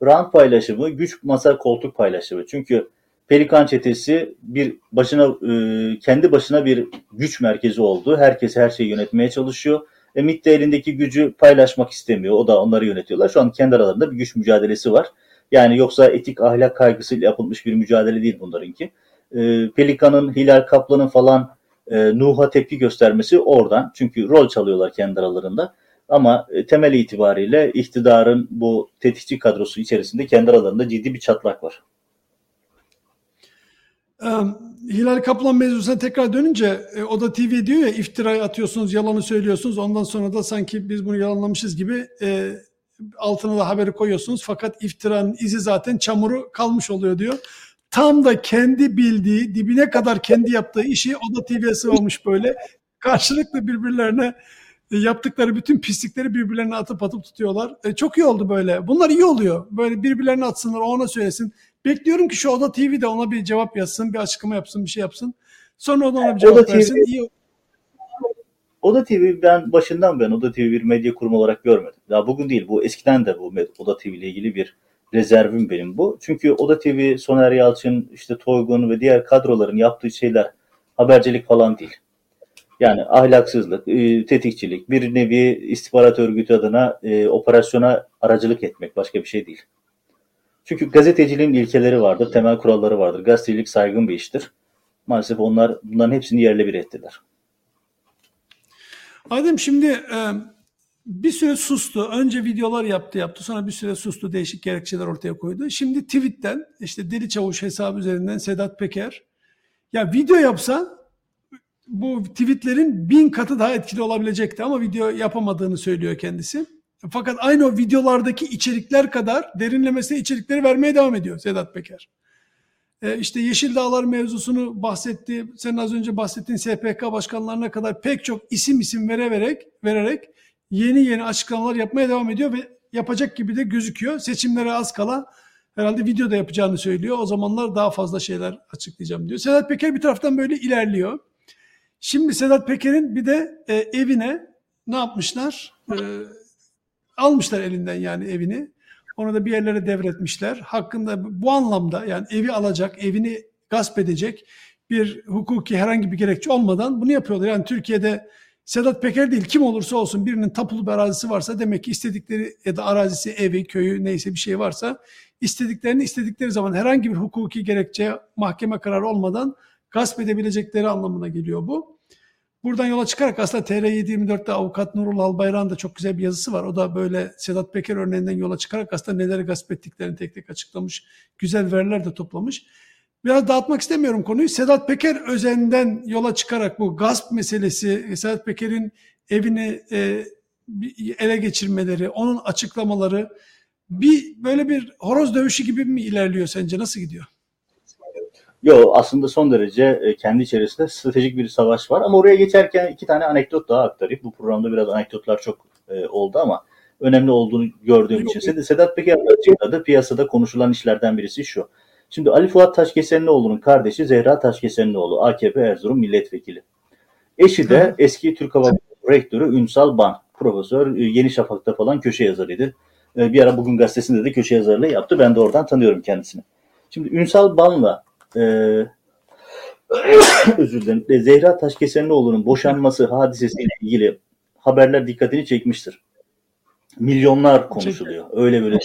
Rant paylaşımı, güç masa koltuk paylaşımı. Çünkü Pelikan çetesi bir başına e, kendi başına bir güç merkezi oldu. Herkes her şeyi yönetmeye çalışıyor. E, MIT de elindeki gücü paylaşmak istemiyor. O da onları yönetiyorlar. Şu an kendi aralarında bir güç mücadelesi var. Yani yoksa etik ahlak kaygısıyla yapılmış bir mücadele değil bunlarınki. E, Pelikan'ın, Hilal Kaplan'ın falan e, Nuh'a tepki göstermesi oradan. Çünkü rol çalıyorlar kendi aralarında. Ama e, temel itibariyle iktidarın bu tetikçi kadrosu içerisinde kendi aralarında ciddi bir çatlak var. Hilal Kaplan mevzusuna tekrar dönünce e, o da TV diyor ya iftirayı atıyorsunuz, yalanı söylüyorsunuz. Ondan sonra da sanki biz bunu yalanlamışız gibi e, altına da haberi koyuyorsunuz. Fakat iftiranın izi zaten çamuru kalmış oluyor diyor. Tam da kendi bildiği, dibine kadar kendi yaptığı işi o da TV'ye sıvamış böyle. Karşılıklı birbirlerine e, yaptıkları bütün pislikleri birbirlerine atıp atıp tutuyorlar. E, çok iyi oldu böyle. Bunlar iyi oluyor. Böyle birbirlerine atsınlar, ona söylesin. Bekliyorum ki şu Oda TV de ona bir cevap yazsın, bir açıklama yapsın, bir şey yapsın. Sonra o da ona bir cevap Oda versin. TV, iyi. Oda TV ben başından ben Oda TV bir medya kurumu olarak görmedim. Daha bugün değil bu eskiden de bu Oda TV ile ilgili bir rezervim benim bu. Çünkü Oda TV, Soner Yalçın, işte Toygun ve diğer kadroların yaptığı şeyler habercilik falan değil. Yani ahlaksızlık, e, tetikçilik, bir nevi istihbarat örgütü adına e, operasyona aracılık etmek başka bir şey değil. Çünkü gazeteciliğin ilkeleri vardır, temel kuralları vardır. Gazetecilik saygın bir iştir. Maalesef onlar bunların hepsini yerle bir ettiler. Adem şimdi e, bir süre sustu. Önce videolar yaptı yaptı. Sonra bir süre sustu. Değişik gerekçeler ortaya koydu. Şimdi tweetten işte Deli Çavuş hesabı üzerinden Sedat Peker ya video yapsa bu tweetlerin bin katı daha etkili olabilecekti ama video yapamadığını söylüyor kendisi. Fakat aynı o videolardaki içerikler kadar derinlemesine içerikleri vermeye devam ediyor Sedat Peker. Ee, işte Yeşil Dağlar mevzusunu bahsetti. Sen az önce bahsettiğin SPK başkanlarına kadar pek çok isim isim vere vererek, vererek yeni yeni açıklamalar yapmaya devam ediyor ve yapacak gibi de gözüküyor. Seçimlere az kala herhalde videoda yapacağını söylüyor. O zamanlar daha fazla şeyler açıklayacağım diyor. Sedat Peker bir taraftan böyle ilerliyor. Şimdi Sedat Peker'in bir de e, evine ne yapmışlar? E, almışlar elinden yani evini. Onu da bir yerlere devretmişler. Hakkında bu anlamda yani evi alacak, evini gasp edecek bir hukuki herhangi bir gerekçe olmadan bunu yapıyorlar. Yani Türkiye'de Sedat Peker değil kim olursa olsun birinin tapulu bir arazisi varsa demek ki istedikleri ya da arazisi, evi, köyü neyse bir şey varsa istediklerini istedikleri zaman herhangi bir hukuki gerekçe mahkeme kararı olmadan gasp edebilecekleri anlamına geliyor bu. Buradan yola çıkarak aslında TR724'te avukat Nurul Albayrak'ın da çok güzel bir yazısı var. O da böyle Sedat Peker örneğinden yola çıkarak aslında neleri gasp ettiklerini tek tek açıklamış. Güzel veriler de toplamış. Biraz dağıtmak istemiyorum konuyu. Sedat Peker özenden yola çıkarak bu gasp meselesi, Sedat Peker'in evini e, ele geçirmeleri, onun açıklamaları bir böyle bir horoz dövüşü gibi mi ilerliyor sence? Nasıl gidiyor? Yo aslında son derece e, kendi içerisinde stratejik bir savaş var ama oraya geçerken iki tane anekdot daha aktarayım. Bu programda biraz anekdotlar çok e, oldu ama önemli olduğunu gördüğüm Yok, için. Sedat Peker açıkladı. Piyasada konuşulan işlerden birisi şu. Şimdi Ali Fuat Taşkesenlioğlu'nun kardeşi Zehra Taşkesenlioğlu AKP Erzurum milletvekili. Eşi de Hı. eski Türk Hava Rektörü Ünsal Ban. Profesör e, Yeni Şafak'ta falan köşe yazarıydı. Bir ara Bugün Gazetesi'nde de köşe yazarlığı yaptı. Ben de oradan tanıyorum kendisini. Şimdi Ünsal Ban'la e, özür dilerim. E, Zehra Taşkesenlioğlu'nun boşanması hadisesiyle ilgili haberler dikkatini çekmiştir. Milyonlar konuşuluyor. Öyle böyle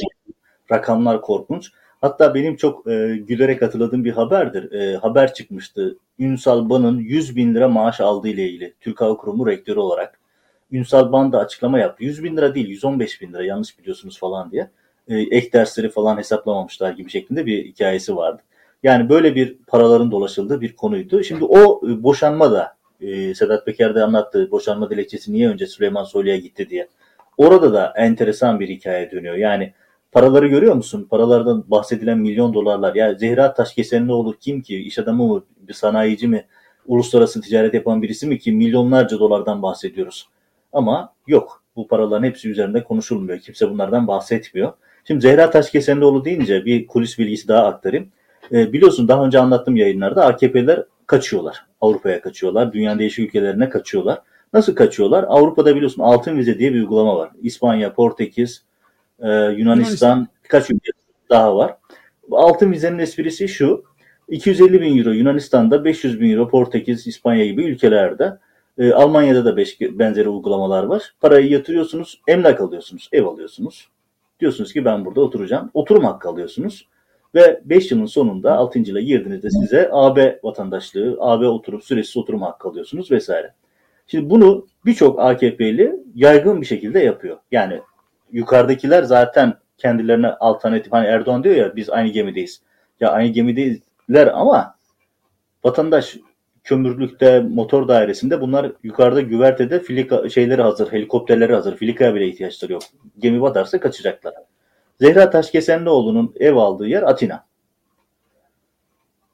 rakamlar korkunç. Hatta benim çok e, gülerek hatırladığım bir haberdir. E, haber çıkmıştı. Ünsal Ban'ın 100 bin lira maaş aldığı ile ilgili Türk Hava Kurumu rektörü olarak. Ünsal Ban da açıklama yaptı. 100 bin lira değil 115 bin lira yanlış biliyorsunuz falan diye. E, ek dersleri falan hesaplamamışlar gibi şeklinde bir hikayesi vardı. Yani böyle bir paraların dolaşıldığı bir konuydu. Şimdi o e, boşanma da e, Sedat Peker de anlattığı boşanma dilekçesi niye önce Süleyman Soylu'ya gitti diye. Orada da enteresan bir hikaye dönüyor. Yani paraları görüyor musun? Paralardan bahsedilen milyon dolarlar. Ya Zehra olur kim ki? İş adamı mı? Bir sanayici mi? Uluslararası ticaret yapan birisi mi ki? Milyonlarca dolardan bahsediyoruz. Ama yok. Bu paraların hepsi üzerinde konuşulmuyor. Kimse bunlardan bahsetmiyor. Şimdi Zehra Taşkesenoğlu deyince bir kulis bilgisi daha aktarayım. E, biliyorsun daha önce anlattım yayınlarda AKP'ler kaçıyorlar. Avrupa'ya kaçıyorlar. Dünyanın değişik ülkelerine kaçıyorlar. Nasıl kaçıyorlar? Avrupa'da biliyorsun altın vize diye bir uygulama var. İspanya, Portekiz, e, Yunanistan, birkaç ülke daha var. Altın vizenin esprisi şu. 250 bin euro Yunanistan'da, 500 bin euro Portekiz, İspanya gibi ülkelerde. E, Almanya'da da beş, benzeri uygulamalar var. Parayı yatırıyorsunuz, emlak alıyorsunuz, ev alıyorsunuz. Diyorsunuz ki ben burada oturacağım. Oturum hakkı alıyorsunuz. Ve 5 yılın sonunda 6. yıla girdiğinizde size AB vatandaşlığı, AB oturum süresi oturum hakkı alıyorsunuz vesaire. Şimdi bunu birçok AKP'li yaygın bir şekilde yapıyor. Yani yukarıdakiler zaten kendilerine alternatif hani Erdoğan diyor ya biz aynı gemideyiz. Ya aynı gemideyizler ama vatandaş kömürlükte, motor dairesinde bunlar yukarıda güvertede filika şeyleri hazır, helikopterleri hazır. Filikaya bile ihtiyaçları yok. Gemi batarsa kaçacaklar. Zehra Taşkesenlioğlu'nun ev aldığı yer Atina.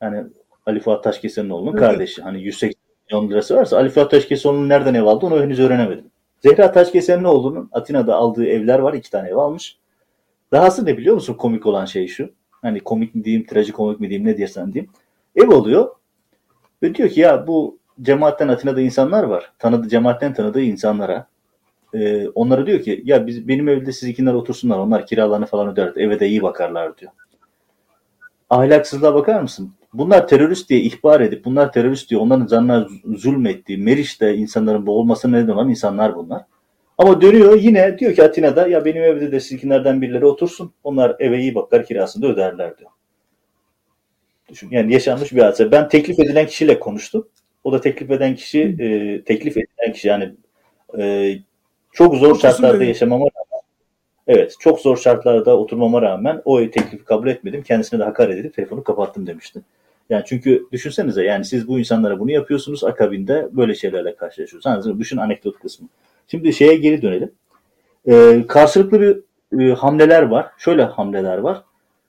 Yani Ali Fuat Taşkesenlioğlu'nun evet. kardeşi. Hani 180 milyon lirası varsa Ali Fuat Taşkesenoğlu'nun nereden ev aldı onu henüz öğrenemedim. Zehra Taşkesenlioğlu'nun Atina'da aldığı evler var. iki tane ev almış. Dahası ne biliyor musun komik olan şey şu. Hani komik mi diyeyim, trajikomik mi diyeyim ne diyersen diyeyim. Ev oluyor ve diyor ki ya bu cemaatten Atina'da insanlar var. Tanıdığı cemaatten tanıdığı insanlara e, onlara diyor ki ya biz benim evde siz ikinler otursunlar onlar kiralarını falan öder eve de iyi bakarlar diyor. Ahlaksızlığa bakar mısın? Bunlar terörist diye ihbar edip bunlar terörist diye onların canına zulmettiği Meriç'te insanların boğulmasına neden olan insanlar bunlar. Ama dönüyor yine diyor ki Atina'da ya benim evde de sizinkilerden birileri otursun. Onlar eve iyi bakar kirasını da öderler diyor. Düşün yani yaşanmış bir hadise. Ben teklif edilen kişiyle konuştum. O da teklif eden kişi e, teklif edilen kişi yani e, çok zor Otursun şartlarda benim. yaşamama rağmen evet çok zor şartlarda oturmama rağmen o teklifi kabul etmedim. Kendisine de hakaret edip telefonu kapattım demişti. Yani çünkü düşünsenize yani siz bu insanlara bunu yapıyorsunuz akabinde böyle şeylerle karşılaşıyorsunuz. Yani düşün anekdot kısmı. Şimdi şeye geri dönelim. Ee, karşılıklı bir e, hamleler var. Şöyle hamleler var.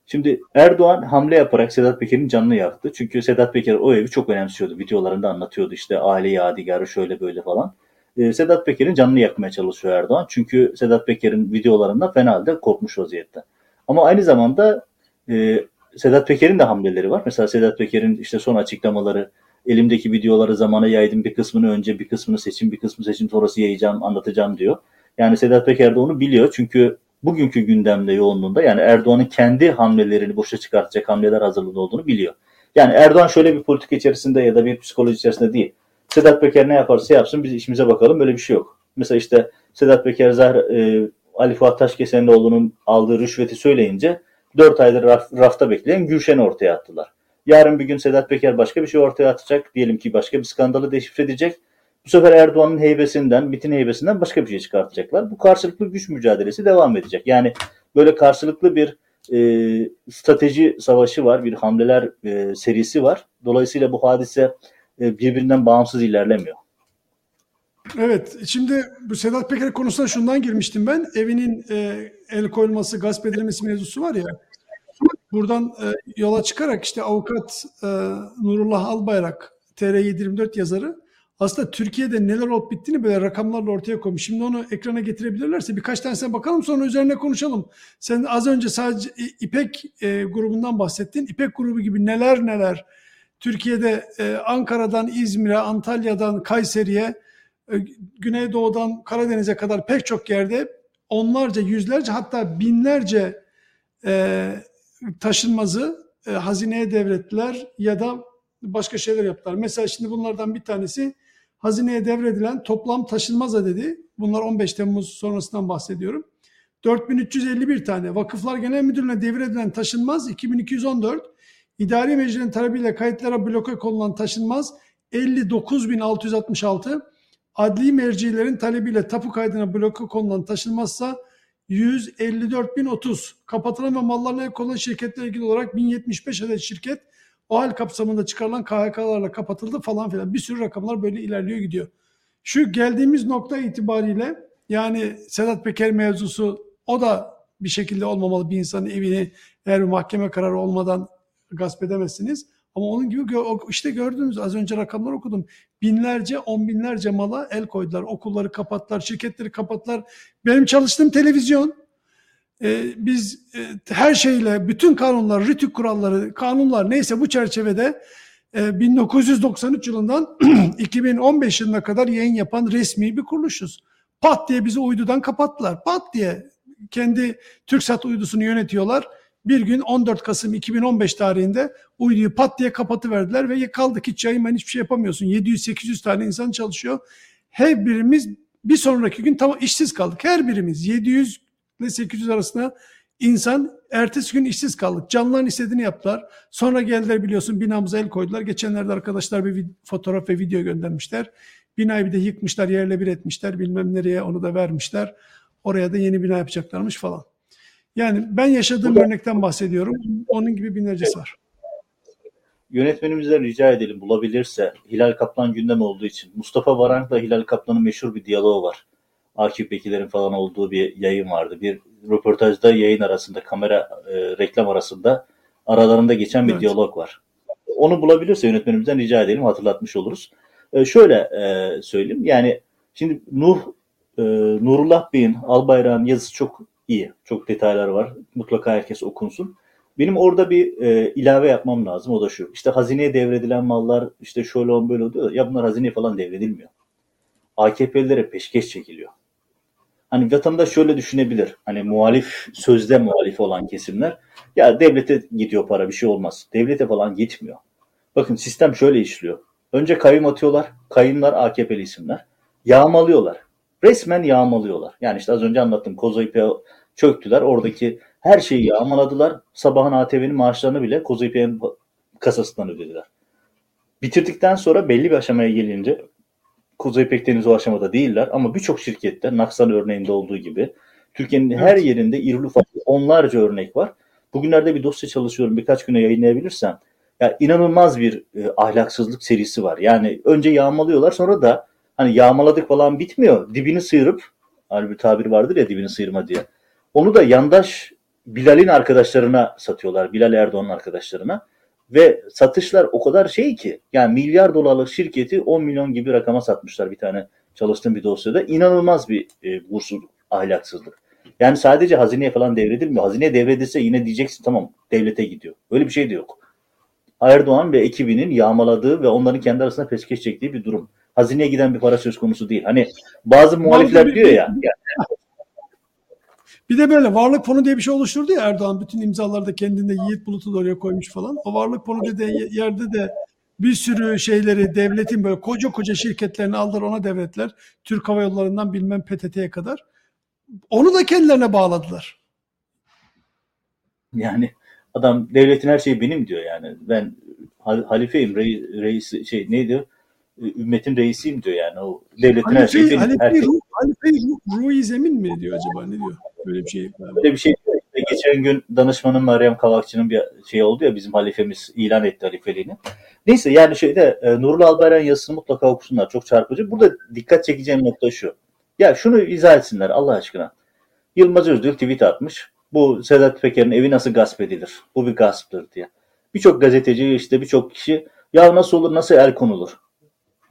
Şimdi Erdoğan hamle yaparak Sedat Peker'in canını yaktı. Çünkü Sedat Peker o evi çok önemsiyordu. Videolarında anlatıyordu işte aile yadigarı şöyle böyle falan. Ee, Sedat Peker'in canını yakmaya çalışıyor Erdoğan. Çünkü Sedat Peker'in videolarında fena halde korkmuş vaziyette. Ama aynı zamanda e, Sedat Peker'in de hamleleri var. Mesela Sedat Peker'in işte son açıklamaları elimdeki videoları zamana yaydım bir kısmını önce bir kısmını seçim bir kısmını seçim sonrası yayacağım anlatacağım diyor. Yani Sedat Peker de onu biliyor çünkü bugünkü gündemde yoğunluğunda yani Erdoğan'ın kendi hamlelerini boşa çıkartacak hamleler hazırlığında olduğunu biliyor. Yani Erdoğan şöyle bir politik içerisinde ya da bir psikoloji içerisinde değil. Sedat Peker ne yaparsa yapsın biz işimize bakalım. Böyle bir şey yok. Mesela işte Sedat Peker Zahra, e, Ali Fuat Taşkesenoğlu'nun aldığı rüşveti söyleyince 4 aydır raf, rafta bekleyen Gülşen'i ortaya attılar. Yarın bir gün Sedat Peker başka bir şey ortaya atacak. Diyelim ki başka bir skandalı deşifre edecek. Bu sefer Erdoğan'ın heybesinden, MIT'in heybesinden başka bir şey çıkartacaklar. Bu karşılıklı güç mücadelesi devam edecek. Yani böyle karşılıklı bir e, strateji savaşı var, bir hamleler e, serisi var. Dolayısıyla bu hadise birbirinden bağımsız ilerlemiyor. Evet, şimdi bu Sedat Peker konusuna şundan girmiştim ben. Evinin e, el koyulması, gasp edilmesi mevzusu var ya. Buradan e, yola çıkarak işte avukat e, Nurullah Albayrak, TR724 yazarı aslında Türkiye'de neler olup bittiğini böyle rakamlarla ortaya koymuş. Şimdi onu ekrana getirebilirlerse birkaç tanesine bakalım sonra üzerine konuşalım. Sen az önce sadece İpek e, grubundan bahsettin. İpek grubu gibi neler neler Türkiye'de e, Ankara'dan İzmir'e, Antalya'dan Kayseri'ye, e, Güneydoğu'dan Karadeniz'e kadar pek çok yerde onlarca, yüzlerce hatta binlerce e, taşınmazı hazineye devrettiler ya da başka şeyler yaptılar. Mesela şimdi bunlardan bir tanesi hazineye devredilen toplam taşınmaz adedi. Bunlar 15 Temmuz sonrasından bahsediyorum. 4351 tane. Vakıflar Genel Müdürlüğü'ne devredilen taşınmaz 2214. İdari Meclis'in talebiyle kayıtlara bloke konulan taşınmaz 59666. Adli mercilerin talebiyle tapu kaydına bloke konulan taşınmazsa 154.030. Kapatılan ve mallarına el konulan şirketlerle ilgili olarak 1075 adet şirket o hal kapsamında çıkarılan KHK'larla kapatıldı falan filan. Bir sürü rakamlar böyle ilerliyor gidiyor. Şu geldiğimiz nokta itibariyle yani Sedat Peker mevzusu o da bir şekilde olmamalı bir insanın evini eğer mahkeme kararı olmadan gasp edemezsiniz. Ama onun gibi işte gördünüz az önce rakamlar okudum. Binlerce, on binlerce mala el koydular. Okulları kapattılar, şirketleri kapattılar. Benim çalıştığım televizyon e, biz e, her şeyle bütün kanunlar, rütük kuralları, kanunlar neyse bu çerçevede e, 1993 yılından 2015 yılına kadar yayın yapan resmi bir kuruluşuz. Pat diye bizi uydudan kapattılar. Pat diye kendi TürkSat uydusunu yönetiyorlar. Bir gün 14 Kasım 2015 tarihinde uyduyu pat diye kapatıverdiler ve kaldık hiç yayın hiçbir şey yapamıyorsun. 700-800 tane insan çalışıyor. Her birimiz bir sonraki gün tamam işsiz kaldık. Her birimiz 700 ile 800 arasında insan ertesi gün işsiz kaldık. Canlıların istediğini yaptılar. Sonra geldiler biliyorsun binamıza el koydular. Geçenlerde arkadaşlar bir fotoğraf ve video göndermişler. Binayı bir de yıkmışlar, yerle bir etmişler. Bilmem nereye onu da vermişler. Oraya da yeni bina yapacaklarmış falan. Yani ben yaşadığım Burada, örnekten bahsediyorum. Onun gibi binlercesi var. Yönetmenimizden rica edelim bulabilirse Hilal Kaplan gündem olduğu için. Mustafa Varank'la Hilal Kaplan'ın meşhur bir diyaloğu var. Akif Bekirlerin falan olduğu bir yayın vardı. Bir röportajda yayın arasında, kamera e, reklam arasında aralarında geçen bir evet. diyalog var. Onu bulabilirse yönetmenimizden rica edelim, hatırlatmış oluruz. E, şöyle e, söyleyeyim, yani şimdi Nuh, e, Nurullah Bey'in Albayrak'ın yazısı çok iyi. Çok detaylar var. Mutlaka herkes okunsun. Benim orada bir e, ilave yapmam lazım. O da şu. İşte hazineye devredilen mallar işte şöyle on böyle oluyor. Ya bunlar hazineye falan devredilmiyor. AKP'lilere peşkeş çekiliyor. Hani vatandaş şöyle düşünebilir. Hani muhalif, sözde muhalif olan kesimler. Ya devlete gidiyor para bir şey olmaz. Devlete falan gitmiyor. Bakın sistem şöyle işliyor. Önce kayyum atıyorlar. Kayyumlar AKP'li isimler. Yağmalıyorlar. Resmen yağmalıyorlar. Yani işte az önce anlattım. Koza çöktüler. Oradaki her şeyi yağmaladılar. Sabahın ATV'nin maaşlarını bile ipe'nin kasasından ödediler. Bitirdikten sonra belli bir aşamaya gelince Kuzey Pekdeniz o aşamada değiller ama birçok şirkette Naksan örneğinde olduğu gibi Türkiye'nin evet. her yerinde irili ufaklı onlarca örnek var. Bugünlerde bir dosya çalışıyorum birkaç güne yayınlayabilirsem. Ya inanılmaz bir e, ahlaksızlık serisi var. Yani önce yağmalıyorlar sonra da hani yağmaladık falan bitmiyor. Dibini sıyırıp hani bir tabir vardır ya dibini sıyırma diye. Onu da yandaş Bilal'in arkadaşlarına satıyorlar. Bilal Erdoğan'ın arkadaşlarına. Ve satışlar o kadar şey ki yani milyar dolarlık şirketi 10 milyon gibi rakama satmışlar bir tane çalıştığım bir dosyada. İnanılmaz bir e, bursuz ahlaksızlık. Yani sadece hazineye falan devredilmiyor. Hazineye devredilse yine diyeceksin tamam devlete gidiyor. Öyle bir şey de yok. Erdoğan ve ekibinin yağmaladığı ve onların kendi arasında peşkeş çektiği bir durum. Hazineye giden bir para söz konusu değil. Hani bazı muhalifler diyor ya, ya bir de böyle varlık fonu diye bir şey oluşturdu ya Erdoğan. Bütün imzaları da kendinde Yiğit Bulut'u da oraya koymuş falan. O varlık fonu dediği yerde de bir sürü şeyleri devletin böyle koca koca şirketlerini aldılar ona devletler. Türk Hava Yolları'ndan bilmem PTT'ye kadar. Onu da kendilerine bağladılar. Yani adam devletin her şeyi benim diyor yani. Ben halifeyim, reis, reis şey neydi? e, ümmetin reisiyim diyor yani. O devletin her şeyi Halife, benim. Halife, Herkes ruh, Halife ruh, ruhi zemin mi diyor acaba ne diyor? Böyle bir şey. böyle bir şey geçen gün danışmanın Meryem Kavakçı'nın bir şey oldu ya bizim halifemiz ilan etti halifeliğini. Neyse yani şeyde e, Nurullah Albayrak'ın yazısını mutlaka okusunlar. Çok çarpıcı. Burada dikkat çekeceğim nokta şu. Ya şunu izah etsinler Allah aşkına. Yılmaz Özdil tweet atmış. Bu Sedat Peker'in evi nasıl gasp edilir? Bu bir gasptır diye. Birçok gazeteci işte birçok kişi ya nasıl olur nasıl el konulur?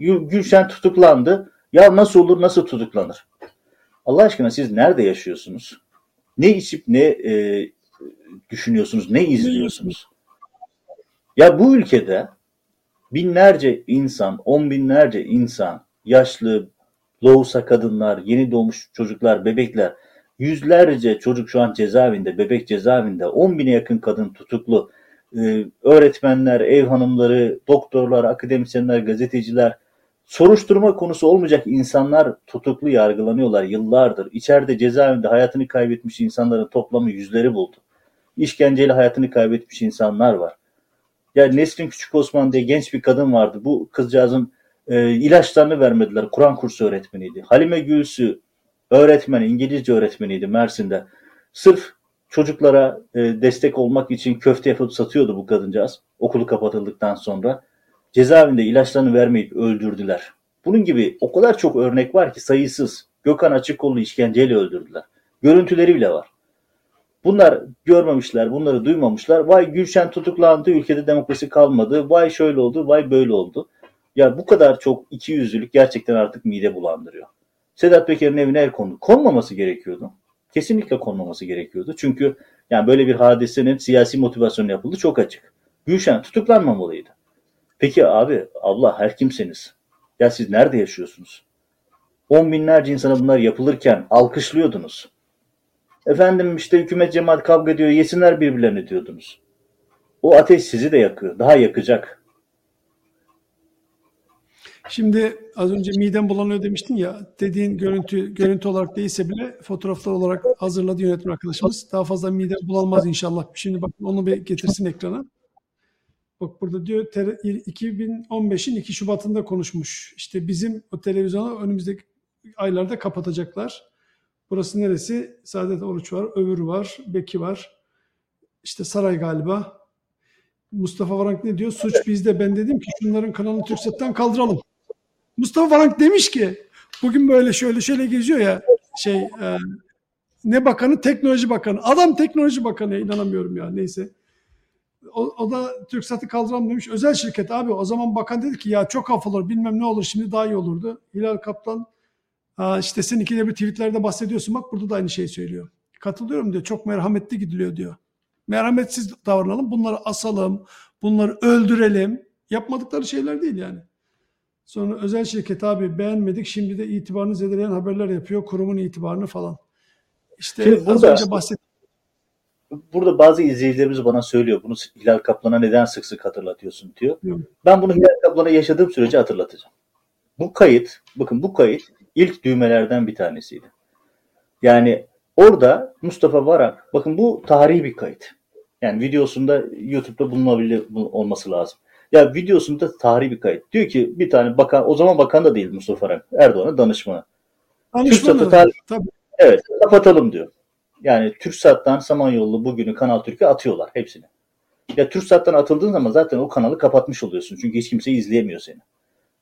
Gül- Gülşen tutuklandı. Ya nasıl olur nasıl tutuklanır? Allah aşkına siz nerede yaşıyorsunuz? Ne içip ne e, düşünüyorsunuz? Ne izliyorsunuz? Ya bu ülkede binlerce insan, on binlerce insan, yaşlı, loğusa kadınlar, yeni doğmuş çocuklar, bebekler, yüzlerce çocuk şu an cezaevinde, bebek cezaevinde, on bine yakın kadın tutuklu, Ee, öğretmenler, ev hanımları, doktorlar, akademisyenler, gazeteciler, soruşturma konusu olmayacak insanlar tutuklu yargılanıyorlar yıllardır. İçeride cezaevinde hayatını kaybetmiş insanların toplamı yüzleri buldu. İşkenceyle hayatını kaybetmiş insanlar var. Ya Nesrin Küçük Osman diye genç bir kadın vardı. Bu kızcağızın e, ilaçlarını vermediler. Kur'an kursu öğretmeniydi. Halime Gülsü öğretmen, İngilizce öğretmeniydi Mersin'de. Sırf çocuklara e, destek olmak için köfte yapıp satıyordu bu kadıncağız. Okulu kapatıldıktan sonra. Cezaevinde ilaçlarını vermeyip öldürdüler. Bunun gibi o kadar çok örnek var ki sayısız. Gökhan Açıkkollu işkenceyle öldürdüler. Görüntüleri bile var. Bunlar görmemişler, bunları duymamışlar. Vay Gülşen tutuklandı, ülkede demokrasi kalmadı. Vay şöyle oldu, vay böyle oldu. Ya bu kadar çok ikiyüzlülük gerçekten artık mide bulandırıyor. Sedat Peker'in evine el kondu. Konmaması gerekiyordu. Kesinlikle konmaması gerekiyordu. Çünkü yani böyle bir hadisenin siyasi motivasyonu yapıldı çok açık. Gülşen tutuklanmamalıydı. Peki abi, Allah her kimseniz. Ya siz nerede yaşıyorsunuz? On binlerce insana bunlar yapılırken alkışlıyordunuz. Efendim işte hükümet cemaat kavga ediyor, yesinler birbirlerini diyordunuz. O ateş sizi de yakıyor, daha yakacak. Şimdi az önce midem bulanıyor demiştin ya dediğin görüntü görüntü olarak değilse bile fotoğraflar olarak hazırladı yönetmen arkadaşımız. Daha fazla midem bulanmaz inşallah. Şimdi bak onu bir getirsin ekrana. Bak burada diyor ter- 2015'in 2 Şubat'ında konuşmuş. İşte bizim o televizyonu önümüzdeki aylarda kapatacaklar. Burası neresi? Saadet Oruç var, Övür var, Beki var. İşte Saray galiba. Mustafa Varank ne diyor? Suç bizde. Ben dedim ki şunların kanalını Türksat'tan kaldıralım. Mustafa Varank demiş ki bugün böyle şöyle şöyle geziyor ya şey e, ne bakanı? Teknoloji bakanı. Adam teknoloji bakanı inanamıyorum ya neyse. O, o da TürkSat'ı kaldıralım demiş. Özel şirket abi o zaman bakan dedi ki ya çok af olur bilmem ne olur şimdi daha iyi olurdu. Hilal Kaplan işte sen ikide bir tweetlerde bahsediyorsun bak burada da aynı şeyi söylüyor. Katılıyorum diyor çok merhametli gidiliyor diyor. Merhametsiz davranalım bunları asalım bunları öldürelim. Yapmadıkları şeyler değil yani. Sonra özel şirket abi beğenmedik şimdi de itibarını zedeleyen haberler yapıyor kurumun itibarını falan. İşte Şimdi az burada- önce bahsettiğim Burada bazı izleyicilerimiz bana söylüyor, bunu Hilal Kaplan'a neden sık sık hatırlatıyorsun diyor. Ben bunu Hilal Kaplan'a yaşadığım sürece hatırlatacağım. Bu kayıt, bakın bu kayıt ilk düğmelerden bir tanesiydi. Yani orada Mustafa Varak, bakın bu tarihi bir kayıt. Yani videosunda YouTube'da bulunabilir bu- olması lazım. Ya videosunda tarihi bir kayıt. Diyor ki bir tane bakan, o zaman bakan da değil Mustafa Varak, Erdoğan'ın danışmanı. danışmanı. Tabii. Evet kapatalım diyor. Yani TürkSat'tan Samanyolu bugünü Kanal Türk'e atıyorlar hepsini. Ya TürkSat'tan atıldığın zaman zaten o kanalı kapatmış oluyorsun. Çünkü hiç kimse izleyemiyor seni.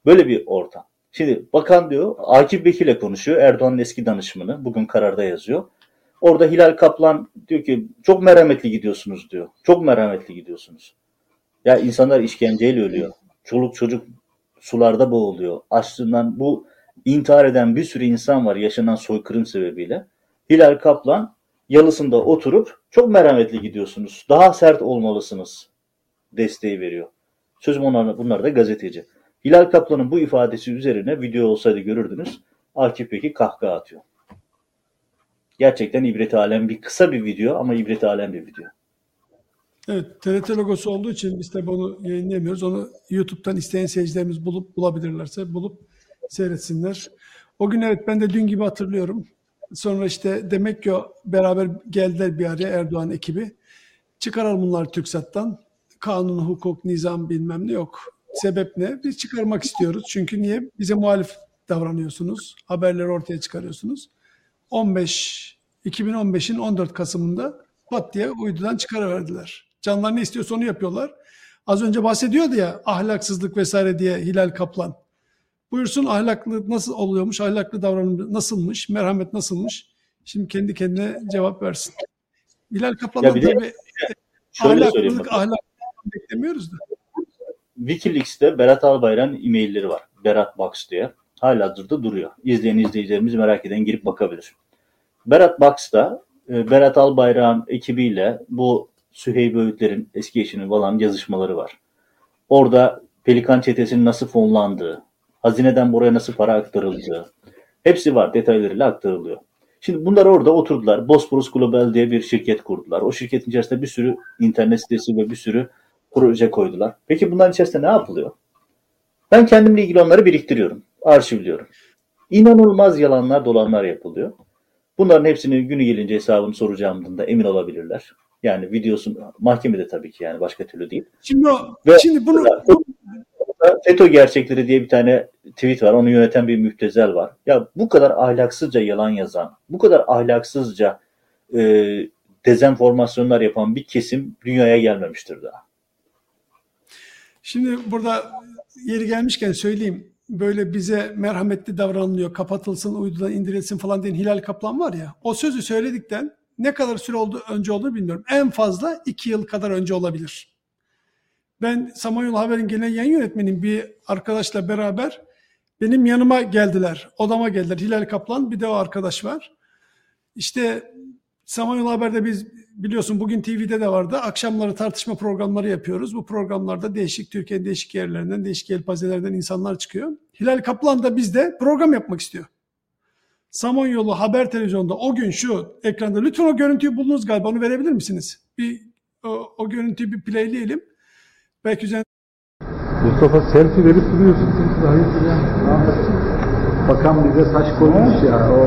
Böyle bir ortam. Şimdi bakan diyor Akif Bekir'le konuşuyor. Erdoğan'ın eski danışmanı. Bugün kararda yazıyor. Orada Hilal Kaplan diyor ki çok merhametli gidiyorsunuz diyor. Çok merhametli gidiyorsunuz. Ya insanlar işkenceyle ölüyor. Çoluk çocuk sularda boğuluyor. Açlığından bu intihar eden bir sürü insan var yaşanan soykırım sebebiyle. Hilal Kaplan yalısında oturup çok merhametli gidiyorsunuz. Daha sert olmalısınız desteği veriyor. Sözüm onlar, bunlar da gazeteci. Hilal Kaplan'ın bu ifadesi üzerine video olsaydı görürdünüz. Akif Beki kahkaha atıyor. Gerçekten ibret alem bir kısa bir video ama ibret alem bir video. Evet, TRT logosu olduğu için biz de bunu yayınlayamıyoruz. Onu YouTube'dan isteyen seyircilerimiz bulup bulabilirlerse bulup seyretsinler. O gün evet ben de dün gibi hatırlıyorum. Sonra işte demek ki beraber geldiler bir araya Erdoğan ekibi. Çıkaralım bunları TürkSat'tan. Kanun, hukuk, nizam bilmem ne yok. Sebep ne? Biz çıkarmak istiyoruz. Çünkü niye? Bize muhalif davranıyorsunuz. Haberleri ortaya çıkarıyorsunuz. 15 2015'in 14 Kasım'ında pat diye uydudan çıkarıverdiler. Canlar ne istiyorsa onu yapıyorlar. Az önce bahsediyordu ya ahlaksızlık vesaire diye Hilal Kaplan. Buyursun ahlaklı nasıl oluyormuş, ahlaklı davranım nasılmış, merhamet nasılmış? Şimdi kendi kendine cevap versin. Hilal Kaplan'dan tabii şöyle ahlaklılık, ahlak beklemiyoruz da. Wikileaks'te Berat Albayrak'ın e-mailleri var. Berat Box diye. Hala da duruyor. İzleyen izleyicilerimiz merak eden girip bakabilir. Berat Box'ta e, Berat Albayrak'ın ekibiyle bu Süheyb Öğütler'in eski eşinin falan yazışmaları var. Orada Pelikan çetesinin nasıl fonlandığı, hazineden buraya nasıl para aktarıldığı, hepsi var detaylarıyla aktarılıyor. Şimdi bunlar orada oturdular. Bosporus Global diye bir şirket kurdular. O şirketin içerisinde bir sürü internet sitesi ve bir sürü proje koydular. Peki bunların içerisinde ne yapılıyor? Ben kendimle ilgili onları biriktiriyorum, arşivliyorum. İnanılmaz yalanlar, dolanlar yapılıyor. Bunların hepsini günü gelince hesabını soracağımdan da emin olabilirler. Yani videosun mahkemede tabii ki yani başka türlü değil. Şimdi o, Ve şimdi bunu FETÖ gerçekleri diye bir tane tweet var. Onu yöneten bir müptezel var. Ya bu kadar ahlaksızca yalan yazan, bu kadar ahlaksızca e, dezenformasyonlar yapan bir kesim dünyaya gelmemiştir daha. Şimdi burada yeri gelmişken söyleyeyim. Böyle bize merhametli davranılıyor, kapatılsın, uydudan indirilsin falan diyen Hilal Kaplan var ya. O sözü söyledikten ne kadar süre oldu önce olduğunu bilmiyorum. En fazla iki yıl kadar önce olabilir. Ben Samanyolu Haber'in genel yayın yönetmenim bir arkadaşla beraber benim yanıma geldiler. Odama geldiler. Hilal Kaplan bir de o arkadaş var. İşte Samanyolu Haber'de biz biliyorsun bugün TV'de de vardı. Akşamları tartışma programları yapıyoruz. Bu programlarda değişik Türkiye'nin değişik yerlerinden, değişik yelpazelerden insanlar çıkıyor. Hilal Kaplan da bizde program yapmak istiyor. Samanyolu Haber Televizyonu'nda o gün şu ekranda lütfen o görüntüyü buldunuz galiba onu verebilir misiniz? Bir o, o görüntüyü bir playleyelim. Belki üzerine Mustafa selfie verip duruyorsun. Bakan bize saç koymuş ya o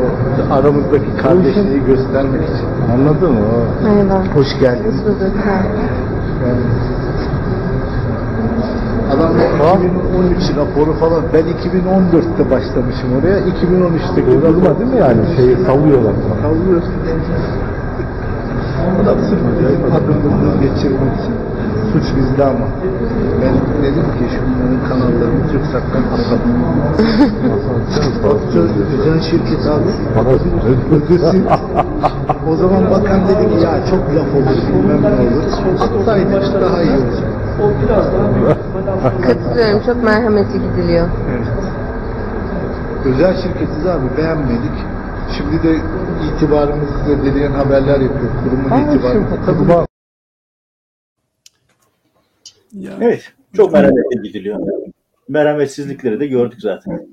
aramızdaki kardeşliği göstermek için. Anladın mı? O, Merhaba. Hoş geldin. Adam 2013 raporu falan. Ben 2014'te başlamışım oraya. 2013'teki Uydurma değil mi yani? Şeyi sallıyorlar. Sallıyorsun. Adam sırf adımını geçirmek için suç bizde ama. Ben dedim ki şunların kanallarını TürkSat'tan asalım. Özel şirket abi. Ödesin. o zaman bakan dedi ki ya çok laf olur bilmem ne olur. Atsaydık daha iyi olacak. Katılıyorum. Çok merhametli gidiliyor. Evet. Özel şirketiz abi beğenmedik. Şimdi de itibarımızı zedeleyen haberler yapıyor. Kurumun itibarını. Ya, Evet. Çok merhametli gidiliyor. Merhametsizlikleri de gördük zaten.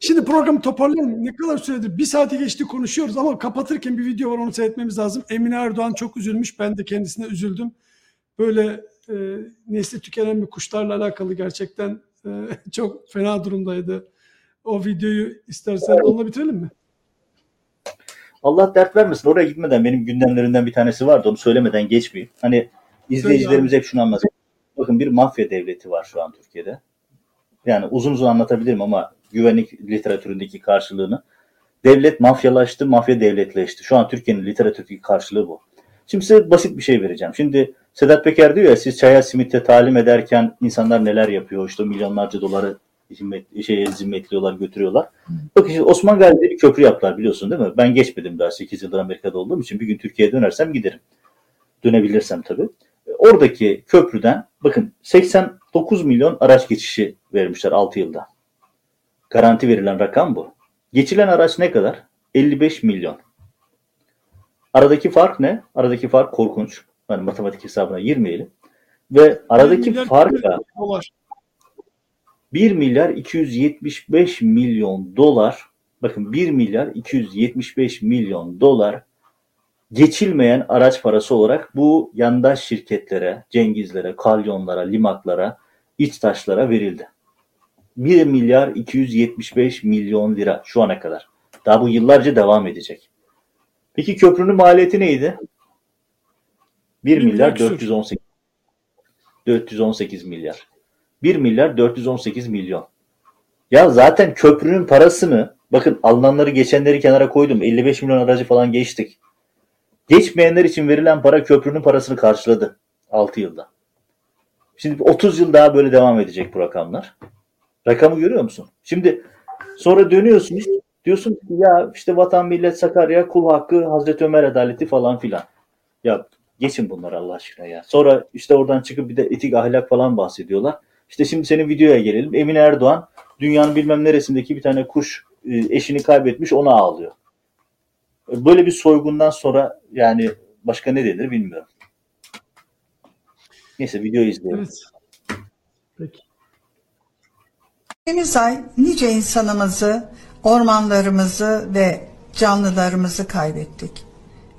Şimdi programı toparlayalım. Ne kadar süredir? Bir saati geçti konuşuyoruz ama kapatırken bir video var onu seyretmemiz lazım. Emine Erdoğan çok üzülmüş. Ben de kendisine üzüldüm. Böyle e, nesli tükenen bir kuşlarla alakalı gerçekten e, çok fena durumdaydı. O videoyu istersen onunla bitirelim mi? Allah dert vermesin. Oraya gitmeden benim gündemlerimden bir tanesi vardı. Onu söylemeden geçmeyeyim. Hani izleyicilerimiz hep şunu anlasın. Bakın bir mafya devleti var şu an Türkiye'de. Yani uzun uzun anlatabilirim ama güvenlik literatüründeki karşılığını. Devlet mafyalaştı, mafya devletleşti. Şu an Türkiye'nin literatürdeki karşılığı bu. Şimdi size basit bir şey vereceğim. Şimdi Sedat Peker diyor ya siz çaya simitte talim ederken insanlar neler yapıyor? İşte milyonlarca doları zimmet, şeye zimmetliyorlar, götürüyorlar. Bakın şimdi Osman Gazi'de bir köprü yaptılar biliyorsun değil mi? Ben geçmedim daha 8 yıldır Amerika'da olduğum için bir gün Türkiye'ye dönersem giderim. Dönebilirsem tabii. Oradaki köprüden bakın 89 milyon araç geçişi vermişler 6 yılda. Garanti verilen rakam bu. Geçilen araç ne kadar? 55 milyon. Aradaki fark ne? Aradaki fark korkunç. Hani matematik hesabına girmeyelim. Ve aradaki milyar fark da dolar. 1 milyar 275 milyon dolar bakın 1 milyar 275 milyon dolar geçilmeyen araç parası olarak bu yandaş şirketlere, Cengizlere, Kalyonlara, Limaklara, İçtaşlara verildi. 1 milyar 275 milyon lira şu ana kadar. Daha bu yıllarca devam edecek. Peki köprünün maliyeti neydi? 1 Bir milyar milyar küsur. 418 418 milyar. 1 milyar 418 milyon. Ya zaten köprünün parasını bakın alınanları geçenleri kenara koydum. 55 milyon aracı falan geçtik. Geçmeyenler için verilen para köprünün parasını karşıladı 6 yılda. Şimdi 30 yıl daha böyle devam edecek bu rakamlar. Rakamı görüyor musun? Şimdi sonra dönüyorsunuz diyorsun ki ya işte vatan millet Sakarya kul hakkı Hazreti Ömer adaleti falan filan. Ya geçin bunları Allah aşkına ya. Sonra işte oradan çıkıp bir de etik ahlak falan bahsediyorlar. İşte şimdi senin videoya gelelim. Emine Erdoğan dünyanın bilmem neresindeki bir tane kuş e, eşini kaybetmiş ona ağlıyor. Böyle bir soygundan sonra yani başka ne denir bilmiyorum. Neyse videoyu izleyelim. Evet. Peki. Geçtiğimiz ay nice insanımızı, ormanlarımızı ve canlılarımızı kaybettik.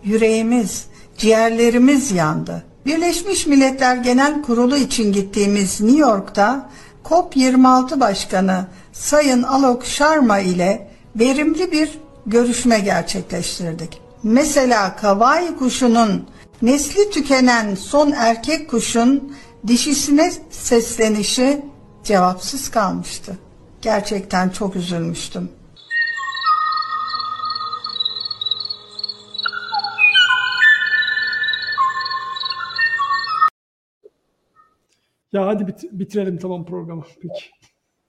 Yüreğimiz, ciğerlerimiz yandı. Birleşmiş Milletler Genel Kurulu için gittiğimiz New York'ta COP26 Başkanı Sayın Alok Sharma ile verimli bir görüşme gerçekleştirdik. Mesela kavai kuşunun nesli tükenen son erkek kuşun dişisine seslenişi cevapsız kalmıştı. Gerçekten çok üzülmüştüm. Ya hadi bit- bitirelim tamam programı. Peki.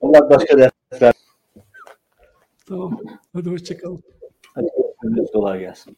Allah başka dert ver. Tamam. Hadi hoşçakalın. Hadi kolay gelsin.